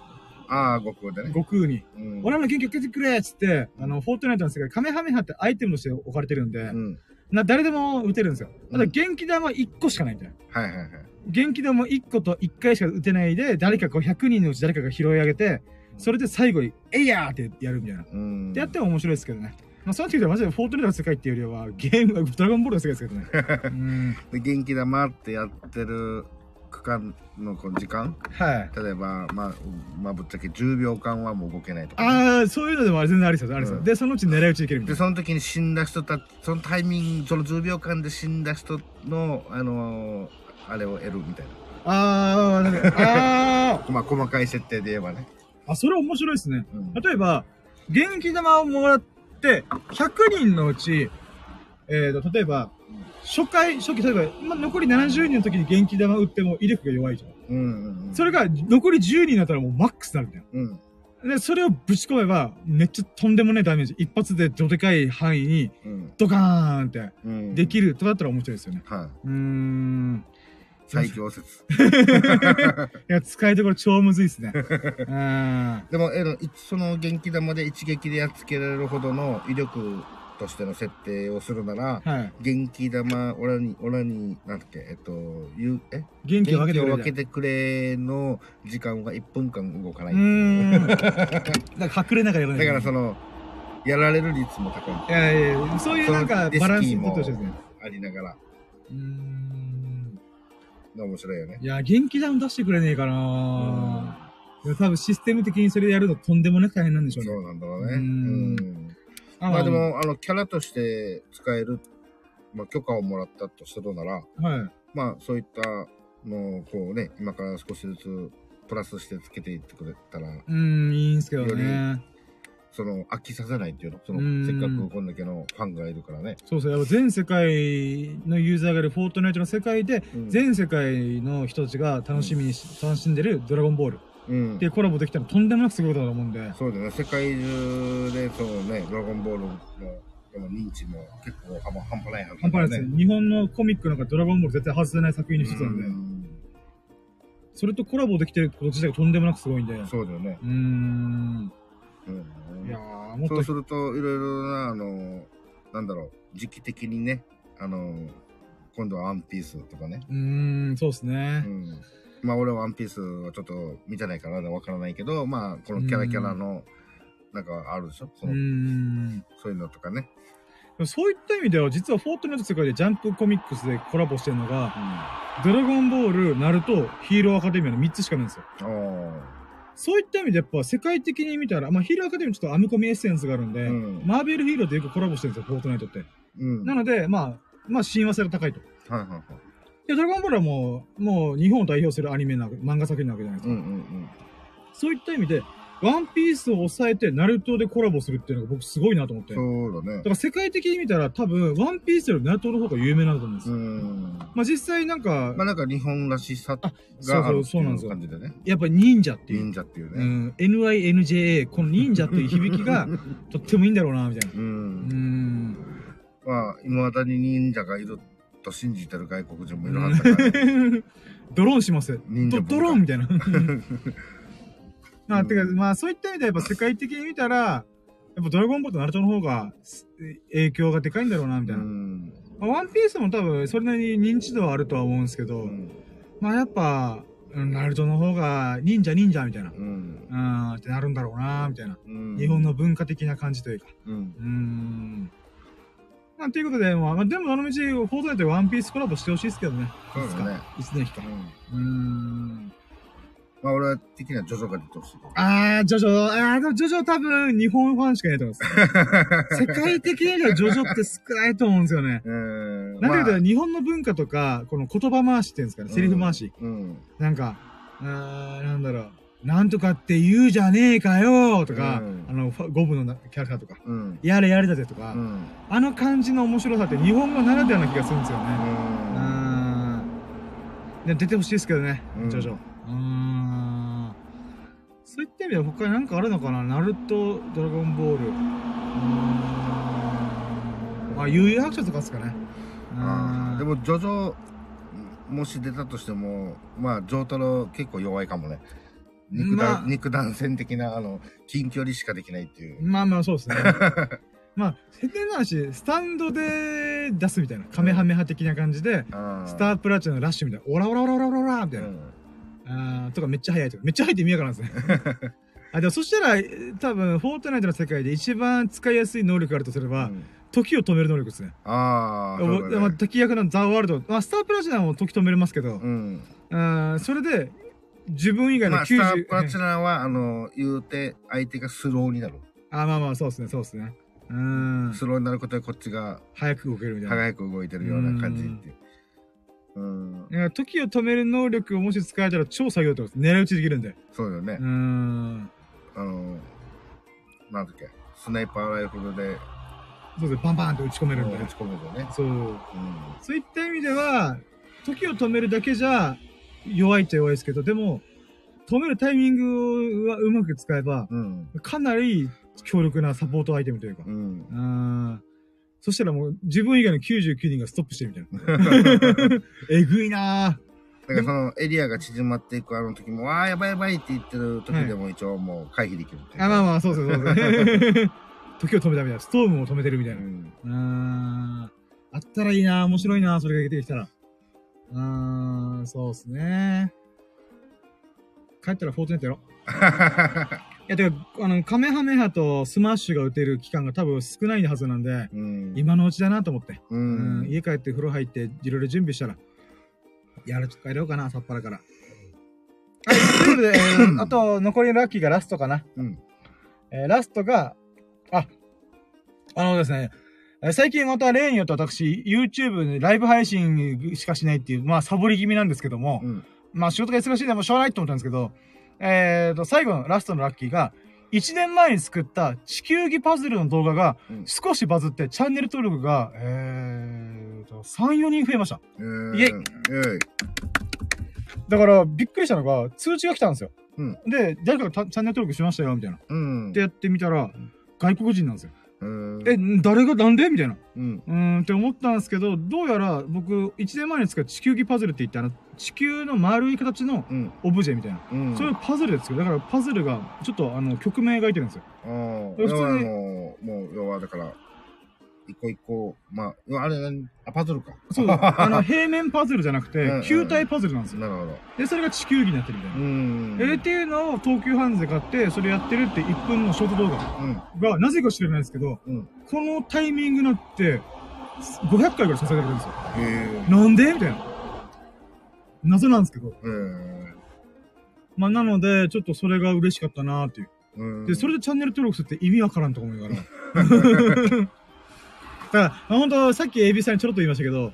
ああ悟空でね、悟空に。うん俺らの元気を受けてくれっつって、あの、フォートナイトの世界、カメハメハってアイテムとして置かれてるんで、うんな、誰でも撃てるんですよ。ただ元気玉1個しかないみたいな。はいはいはい。元気玉1個と1回しか撃てないで、誰かこう100人のうち誰かが拾い上げて、それで最後に、えいやーってやるみたいな。うん。でやっても面白いですけどね。まあ、そうなってきたらマジでフォートナイトの世界っていうよりは、ゲーム、ドラゴンボールの世界ですけどね。[laughs] うん。で元気玉ってやってる区間のこの時間？はい。例えば、まあ、まあ、ぶっちゃけ10秒間はもう動けないとかね、ああ、そういうのでもあれ全然ありですよ。ありですよ。うんで、そのうち狙い撃ちできるみたで、いな。その時に死んだ人たそのタイミング、その10秒間で死んだ人の、あのーあれを得るみたいああ、なんか、あな。[laughs] まあ、細かい設定で言えばね。あ、あ、それ面白いですね。うん。例えば、元気玉をもらって、100人のうち、えーと、例えば、初回、初期、例えば、まあ、残り70人の時に元気玉打っても威力が弱いじゃん。うんうんうん。それが残り10人になったらもうマックスになるんだよ。うん。で、それをぶち込めば、めっちゃとんでもないダメージ。一発でどでかい範囲にうん。ドカーンってうん。できるとかだったら面白いですよね。はい。うーん。最強説。[laughs] いや、使いどころ超むずいっすね。[laughs] うん。でも、えの、いその元気玉で一撃でやっつけられるほどの威力としての設定をするなら、はい。元気玉、オラに、オラに、なんだっけ、えっと、ゆう、え？元気を分けてくれけてくれの時間が1分間動かない。うーん。[laughs] だから隠れながらやらないだからその、やられる率も高い。いやいやいや、そういうなんかバランスも。ありながら、うーん。面白いよね。いや、元気弾出してくれねえかなでも多分システム的にそれやるのとんでもなく大変なんでしょうね。そうなんだろうね。ううんまあで、も、あの、キャラとして使える、まあ許可をもらったとするなら、はい。まあそういったのをこうね、今から少しずつプラスしてつけていってくれたら、うーん、いいんすけどよね。その飽きさせないっていうの、そのうんせっかくこんだけのファンがいるからね。そうそう、やっぱ全世界のユーザーがいるフォートナイトの世界で、うん全世界の人たちが楽しみにし、楽しんでるドラゴンボールうんっていうコラボできたらとんでもなくすごいことだと思うんで。そうだね、世界中でそうね、ドラゴンボールのこの認知も結構半半端ないはずだから半端ないです。日本のコミックなんかドラゴンボール絶対外せない作品の一つなんで、うんそれとコラボできてること自体がとんでもなくすごいんで。うそうだよね。ーん。うんいやー、もっとそうすると、いろいろな、あの、なんだろう、時期的にね、あの、今度はワンピースとかね。うーん、そうですうね。ん。まあ、俺はワンピースはちょっと見てないからわからないけど、まあ、このキャラキャラの、なんかあるでしょ？そうの。そういうのとかね。そういった意味では、実はフォートナイト世界でジャンプコミックスでコラボしてるのが、うドラゴンボール、ナルト、ヒーローアカデミアの3つしかないんですよ。そういった意味でやっぱ世界的に見たら、まあヒーローアカデミアちょっとアメコミエッセンスがあるんで、うんマーベルヒーローとよくコラボしてるんですよ、フォートナイトって。うん。なので、まあ、まあ親和性が高いと。はいはいはい。で、ドラゴンボールはもう、もう日本を代表するアニメな漫画作品なわけじゃないですか。うんうんそういった意味で、ワンピースを抑えて、ナルトでコラボするっていうのが僕すごいなと思って。うん。だそうだねか。ら世界的に見たら多分、ワンピースよりナルトの方が有名なんだと思うんですうよ。ん。まあ実際なんか、まあなんか日本らしさがそうそうあるっていうそうなんですよ感じでね。やっぱ忍者っていう。忍者っていうね。うん、NINJA、この忍者っていう響きが [laughs] とってもいいんだろうな、みたいな。う。うんん。まあ、未だに忍者がいると信じてる外国人もいるはずだからね。[laughs] ドローンします。ドドローンみたいな。[laughs] まあ、てか、まあ、そういった意味でやっぱ世界的に見たら、やっぱドラゴンボールとナルトの方がす影響がでかいんだろうな、みたういな。ん。まあ、ワンピースも多分それなりに認知度はあるとは思うんですけど、うん。まあやっぱ、うんナルトの方が忍者忍者みたいな。うん。うん、ってなるんだろうな、みたいな。うん日本の文化的な感じというか。うん。うーん。まあ、ということで、まあ、まあでも、どの道、フォートナイトでワンピースコラボしてほしいですけどね。そうだね。いつの日か。うん。まあ、俺は的にはジョジョが出てほしい。あー、ジョジョ、あー、でもジョジョ多分、日本ファンしかいないと思います。[laughs] 世界的にはジョジョって少ないと思うんですよね。[laughs] うん。なんていうと、まあ日本の文化とか、この言葉回しっていうんですかね、セリフ回し。うん。なんか、あー、なんだろう。なんとかって言うじゃねえかよとか、うんあの、ゴブのなキャラクターとか、うん。やれやれだぜとか、うん。あの感じの面白さって日本語ならではな気がするんですよね。うん。出てほしいですけどね、うんジョジョ。うん。そういった意味では他に何かあるのかなナルト、ドラゴンボール。うーん。まあ、悠々白書とかですかね。あーでも、も、ジョジョ、もし出たとしても、まあ、ジョータロ結構弱いかもね。肉弾、まあ肉弾戦的な、あの、近距離しかできないっていう。まあまあそうですね。[laughs] まあ、変な話、スタンドで出すみたいな、カメハメハ的な感じで、あスタープラチナのラッシュみたいな、オラオラオラオラオラオラみたいな。うんあーとかめっちゃ速いとか、めっちゃ速いって意味わからんですね。あ、でもそしたら、多分、フォートナイトの世界で一番使いやすい能力があるとすれば、うん時を止める能力ですね。ああ、ね。敵役のザ・ワールド、まあ、スタープラチナも時止めれますけど、うん。あーそれで、自分以外のまあ、スター90、プラチナは、あの、言うて、相手がスローになる。あ、まあまあ、そうですね、そうですね。うん。スローになることで、こっちが早く動けるみたいな。早く動いてるような感じって。うん。だから時を止める能力をもし使えたら超作業ってことです。狙い撃ちできるんで。そうだよねうー。ん。あの、なんだっけ、スナイパーライフルで、そうですね、バンバンって打ち込めるんで打。ち込むとね。そう。うそういった意味では、時を止めるだけじゃ弱いっちゃ弱いですけど、でも、止めるタイミングはうまく使えば、ん。うん。かなり強力なサポートアイテムというか。うん。そしたらもう自分以外の99人がストップしてるみたいな。[laughs] えぐいなぁ。だからそのエリアが縮まっていくあの時も、ああ、やばいやばいって言ってる時でも一応もう回避できるっていうあ、まあまあ、そうですそうです。[laughs] 時を止めたみたいな。ストームを止めてるみたいうな。ん。うーん。あったらいいな面白いなそれが出てきたら。うーん、そうっすね。帰ったらフォートナイトやろう。[laughs] いや、てか、あの、カメハメハとスマッシュが打てる期間が多分少ないはずなんで、うん。今のうちだなと思って。ううんん。家帰って風呂入って、いろいろ準備したら、やる、帰ろうかな、さっぱらから。はい、ということで、えーあと、残りのラッキーがラストかな。うん。えーラストが、あ、あのですね、えー最近また例によって私、YouTube でライブ配信しかしないっていう、まあ、サボり気味なんですけども、うん。まあ、仕事が忙しいでもしょうがないと思ったんですけど、えーと、最後のラストのラッキーが、1年前に作った地球儀パズルの動画がうん少しバズってチャンネル登録が、えーと、3、4人増えました。えーイェイイェイ。だから、びっくりしたのが、通知が来たんですよ。うんで、誰かがたチャンネル登録しましたよ、みたいな。うん。で、やってみたら、外国人なんですよ。うん、え、誰がなんで？みたいな。うん。うーんって思ったんですけど、どうやら僕、1年前に作った地球儀パズルって言って、あの、地球の丸い形のうん。オブジェみたいな。うん。それをパズルで作る。だからパズルが、ちょっとあの、曲名描いてるんですよ。ああ、普通にもう、要はだから、一個一個、まあ、あれ何、あ、パズルか。そう、[laughs] あの、平面パズルじゃなくて球体パズルなんですよ。なるほど。で、それが地球儀になってるみたいな。うん。えーっていうのを東急ハンズで買って、それやってるって1分のショート動画うん。が、なぜか知らないですけど、うん。このタイミングになって、500回ぐらいさせられるんですよ。へえ。なんで？みたいな。謎なんですけど。えーまあ、なので、ちょっとそれが嬉しかったなーっていう。うん。で、それでチャンネル登録するって意味わからんと思うから。[laughs] だから、ほんと、さっき AB さんにちょろっと言いましたけど、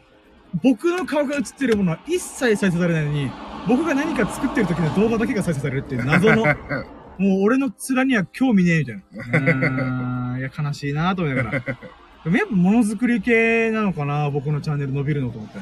僕の顔が映ってるものは一切再生されないのに、僕が何か作ってる時の動画だけが再生されるっていう謎の、[laughs] もう俺の面には興味ねえみたいな。うーん、いや、悲しいなと思いながら。でもやっぱものづくり系なのかな僕のチャンネル伸びるのと思って。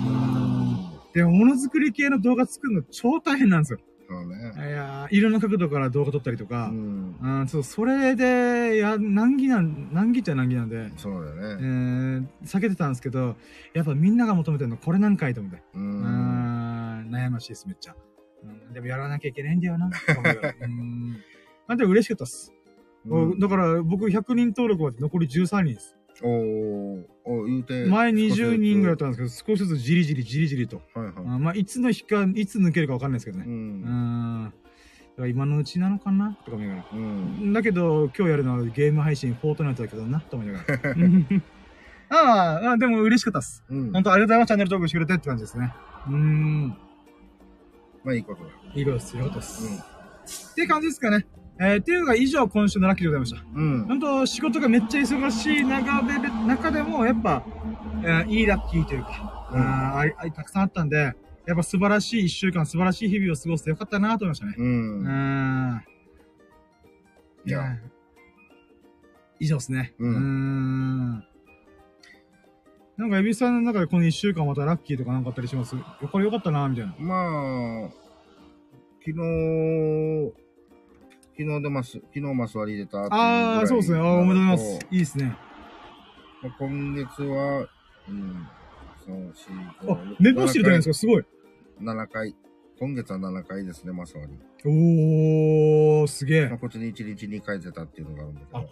うん。でも、ものづくり系の動画作るの超大変なんですよ。いやーいろんな角度から動画撮ったりとか、うん。うん、そう、それで、いや、難儀なん、難儀っちゃ難儀なんで、そうだよえね。ー、避けてたんですけど、やっぱみんなが求めてるのこれなんかいと思って。う。うんん、悩ましいです、めっちゃ。うん、でもやらなきゃいけないんだよな。[laughs] うん。あ、でも嬉しかったっす。うんだから僕100人登録まで残り13人です。おー、お言うて。前20人ぐらいだっい。たんですけど、少しずつじりじりじりじりと。はいはい。あまあ、いつの日か、いつ抜けるかわかんないですけどね。う。うんん。だから今のうちなのかな？とか思いながら。うん。だけど、今日やるのはゲーム配信、フォートナイトだけどな、と思いながら。[laughs] [laughs] ああ、あでも嬉しかったっす。うん。本当ありがとうございます。チャンネル登録してくれてって感じですね。うーん。まあいいことだ。いいことです。よかったです。って感じですかね。えー、っていうのが以上今週のラッキーでございました。うん。本当仕事がめっちゃ忙しい中で、中でも、やっぱ、えーいいラッキーというか、うんあーあいあいたくさんあったんで、やっぱ素晴らしい一週間、素晴らしい日々を過ごしてよかったなと思いましたね。う。うんーん。いや、以上ですね。うんーん。なんか、エビさんの中でこの一週間またラッキーとかなんかあったりします？これよかったなみたいな。まあ、昨日、昨日出ます、昨日マス割り出た後ぐらいああ、そうですね。あーおめでとうございます。いいですね。まあ今月は、うん、そう、四あ、目星してるじゃないですか。すごい。7回。今月は7回ですね、マス割り。おー、すげえまあ、。こっちに1日2回出たっていうのがあるんだけど。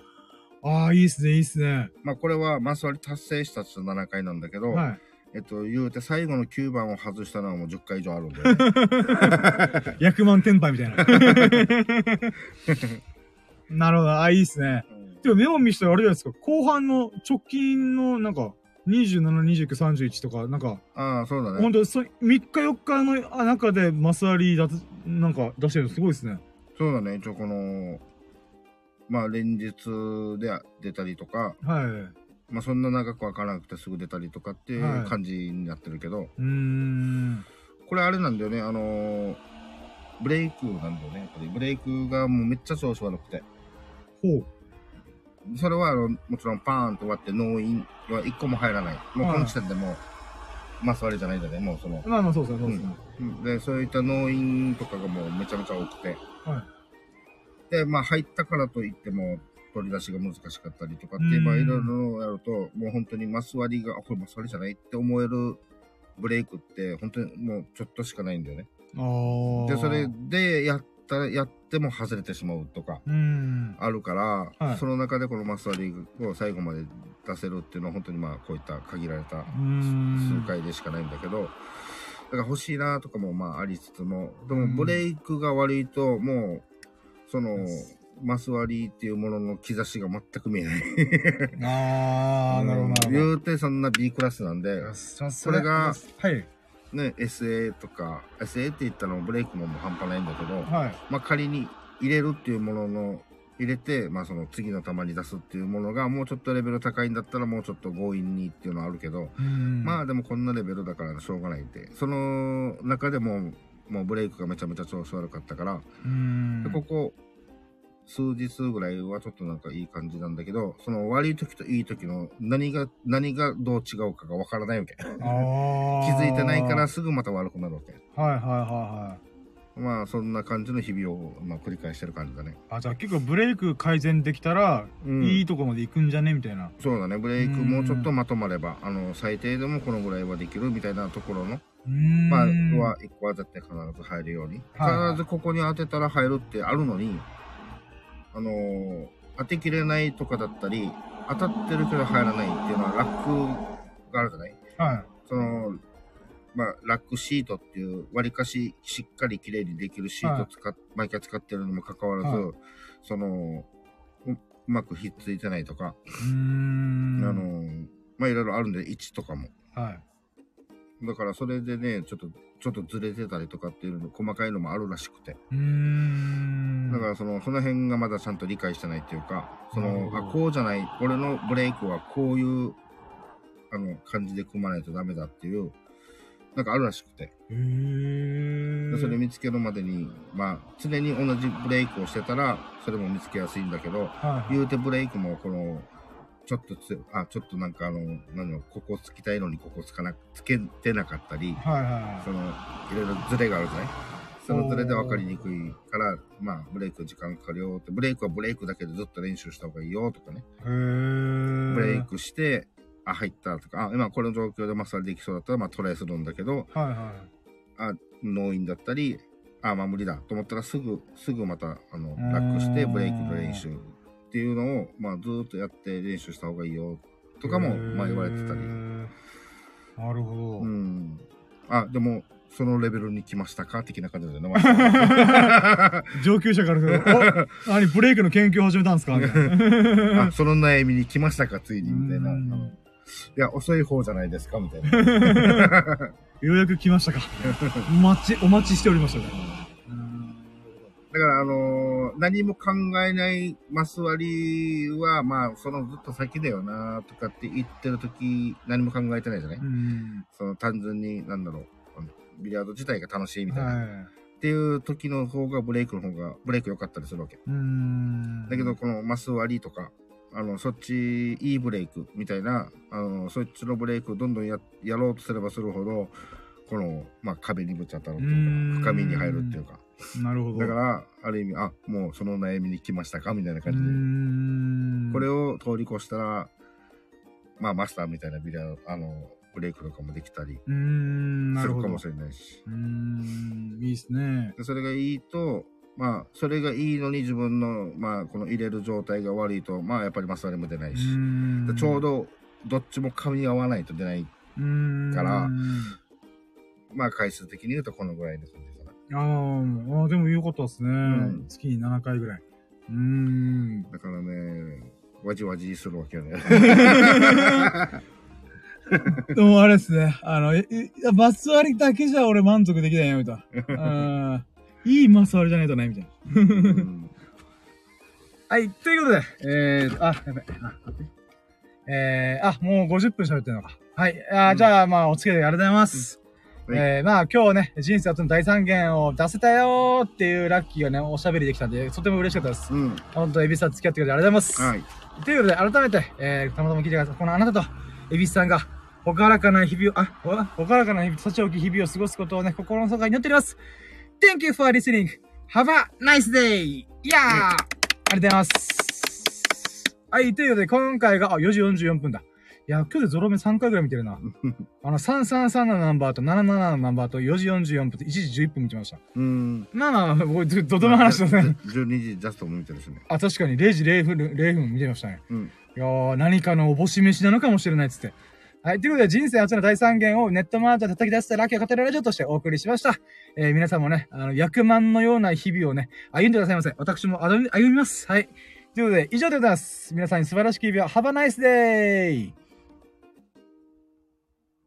ああ、いいっすね、いいっすね。まあこれはマス割り達成したと7回なんだけど、はい。えっと、言うて最後の9番を外したのはもう10回以上あるんだよね。[laughs] 役満天敗みたいな。なるほど、あ、いいっすね。でもメモ見したらあれじゃないですか、後半の直近のなんか、27、29、31とか、なんか、ああ、そうだね。ほんと、そ3日4日のあ中でマス割りだと、なんか出してるのすごいですね。そうだね。一応この、まあ連日で出たりとか、はい。まあそんな長くわからなくてすぐ出たりとかっていはいう感じになってるけど、うーん。これあれなんだよね、あのーブレイクなんだよね、やっぱり。ブレイクがもうめっちゃ調子悪くて。ほう。それはあの、もちろんパーンと割って納印は一個も入らない。もうこの時点でもう、マス割りじゃないんだね、もうその。まあまあそうですね、そうですね。うんで、そういった納印とかがもうめちゃめちゃ多くて。はで、まあ入ったからといっても、取り出しが難しかったりとかってうん、まあいろいろやると、もう本当にマス割りが、あ、これマス割りじゃないって思えるブレイクって、本当にもうちょっとしかないんだよね。で、それでやったら、やっても外れてしまうとか。あるから、はいその中でこのマス割りを最後まで出せるっていうのは本当にまあこういった限られた。数回でしかないんだけど、だから欲しいなとかもまあありつつも、でうんもブレイクが悪いともう、その、マス割りっていうものの兆しが全く見えない。ああ、なるほど。言うてそんな B クラスなんで、それが、はい。ね、SA とか、SA って言ったのブレイクももう半端ないんだけど、はい。まあ仮に入れるっていうものの、入れて、まあその次の球に出すっていうものがもうちょっとレベル高いんだったらもうちょっと強引にっていうのはあるけど。まあでもこんなレベルだからしょうがないって。その中でも、もうブレイクがめちゃめちゃ調子悪かったから、うーん。でここ数日ぐらいはちょっとなんかいい感じなんだけど、その悪い時といい時の何が、何がどう違うかがわからないわけ。[laughs] 気。づいてないからすぐまた悪くなるわけ。はいはいはいはい。まあそんな感じの日々を、まあ、繰り返してる感じだね。あ、じゃあ結構ブレイク改善できたら、うんいいとこまで行くんじゃねみたいな。そうだね、ブレイクうんもうちょっとまとまれば、あの、最低でもこのぐらいはできるみたいなところの、うーん。まあ、は、一個は絶対必ず入るように。必ずここに当てたら入るってあるのに、あのー当てきれないとかだったり、当たってるけど入らないっていうのはラックがあるじゃない？はい。その、まあ、ラックシートっていう、割かししっかり綺麗にできるシートを使っ、毎回使ってるにもかかわらず、はその、ううまくひっついてないとか。あのーまあ、いろいろあるんで、位置とかも。はい。だからそれでね、ちょっと、ちょっとずれてたりとかっていうの、細かいのもあるらしくて。うーん。だからその、その辺がまだちゃんと理解してないっていうか、その、あ、こうじゃない、俺のブレイクはこういう、あの、感じで組まないとダメだっていう、なんかあるらしくて。へーでそれ見つけるまでに、まあ、常に同じブレイクをしてたら、それも見つけやすいんだけど、はい。言うてブレイクも、この、ちょっとつ、あ、ちょっとなんかあの、なんの、ここつきたいのにここつかな、つけてなかったり、はいはいその、いろいろズレがあるじゃない？そのズレで分かりにくいから、まあ、ブレイク時間かかるよって、ブレイクはブレイクだけでずっと練習した方がいいよとかね。へー。ブレイクして、あ、入ったとか、あ、今この状況でマッサージできそうだったら、まあトライするんだけど、はいはあ、納印だったり、あ、まあ無理だと思ったらすぐ、すぐまた、あの、ラックしてブレイクの練習っていうのを、まあずーっとやって練習した方がいいよい。とかも、まあ言われてたり。なるほど。うん。あ、でも、そのレベルに来ましたか的な感じだよね。[laughs] 上級者からすると、お何、ブレイクの研究始めたんですかみたいな。[laughs] あ、その悩みに来ましたか、ついに、みたいな。いや、遅い方じゃないですか、みたいな。[laughs] ようやく来ましたか。お待ち、お待ちしておりましたね。だから、あのー何も考えないマス割りは、まあ、そのずっと先だよな、とかって言ってるとき、何も考えてないじゃない、うん。その単純に、なんだろう、ビリヤード自体が楽しいみたいな。はい。っていう時の方が、ブレイクの方が、ブレイク良かったりするわけ。うん。だけど、このマス割りとか、あの、そっち、いいブレイクみたいな、あの、そっちのブレイクをどんどんややろうとすればするほど、この、まあ、壁にぶち当たるっていううんか、深みに入るっていうか。なるほど。だから、ある意味、あ、もうその悩みに来ましたか？みたいなう感じで。ん。これを通り越したら、まあ、マスターみたいなビリヤード、あの、ブレイクとかもできたり。するかもしれないし。うーん、いいっすね。でそれがいいと、まあ、それがいいのに自分の、まあ、この入れる状態が悪いと、まあ、やっぱりマス割りも出ないうし、ちょうど、どっちも噛み合わないと出ない。からあまあ、回数的に言うとこのぐらいの感じあー、でもよかったですね。ん月に7回ぐらい。うーん。だからね、わじわじするわけよね。[laughs] でもあれですね。あの、えいやマス割りだけじゃ俺満足できないよ、みたいな。[laughs] うんいいマス割りじゃないとね、みたいな。うんはい、ということで、えー、あ、やべ、あ、待って。えー、あ、もう50分喋ってるのか。はい、あ、うんじゃあ、まあ、お付き合いありがとうございます。はいえー、まあ、今日ね、人生初の第三弦を出せたよーっていうラッキーがね、おしゃべりできたんで、とても嬉しかったです。うん。本当エビスさん付き合ってくれてありがとうございます。はい。ということで、改めて、えー、たまたま聞いてください。このあなたと、エビスさんが、ほからかな日々を、あ、ほほからかな日々、幸置き日々を過ごすことをね、心の底に祈っております。Thank you for listening. Have a nice day! いやー、ありがとうございます。はい、ということで、今回が、あ、4時44分だ。いや、今日でゾロ目3回ぐらい見てるな。[laughs] あの、333のナンバーと77のナンバーと4時44分と1時11分見てました。うん。まあまあ、僕、どどどの話だね。12時ジャストも見てるしね。あ、確かに0時0分、0分見てましたね。うん。いやー、何かのおぼし飯なのかもしれないっつって。はい。ということで、人生初の第三弦をネットマートで叩き出したラッキーを語るラジオとしてお送りしました。えー、皆さんもね、あの、役満のような日々をね、歩んでくださいませ。私も歩み歩みます。はい。ということで、以上でございます。皆さんに素晴らしき日々を。Have a nice day!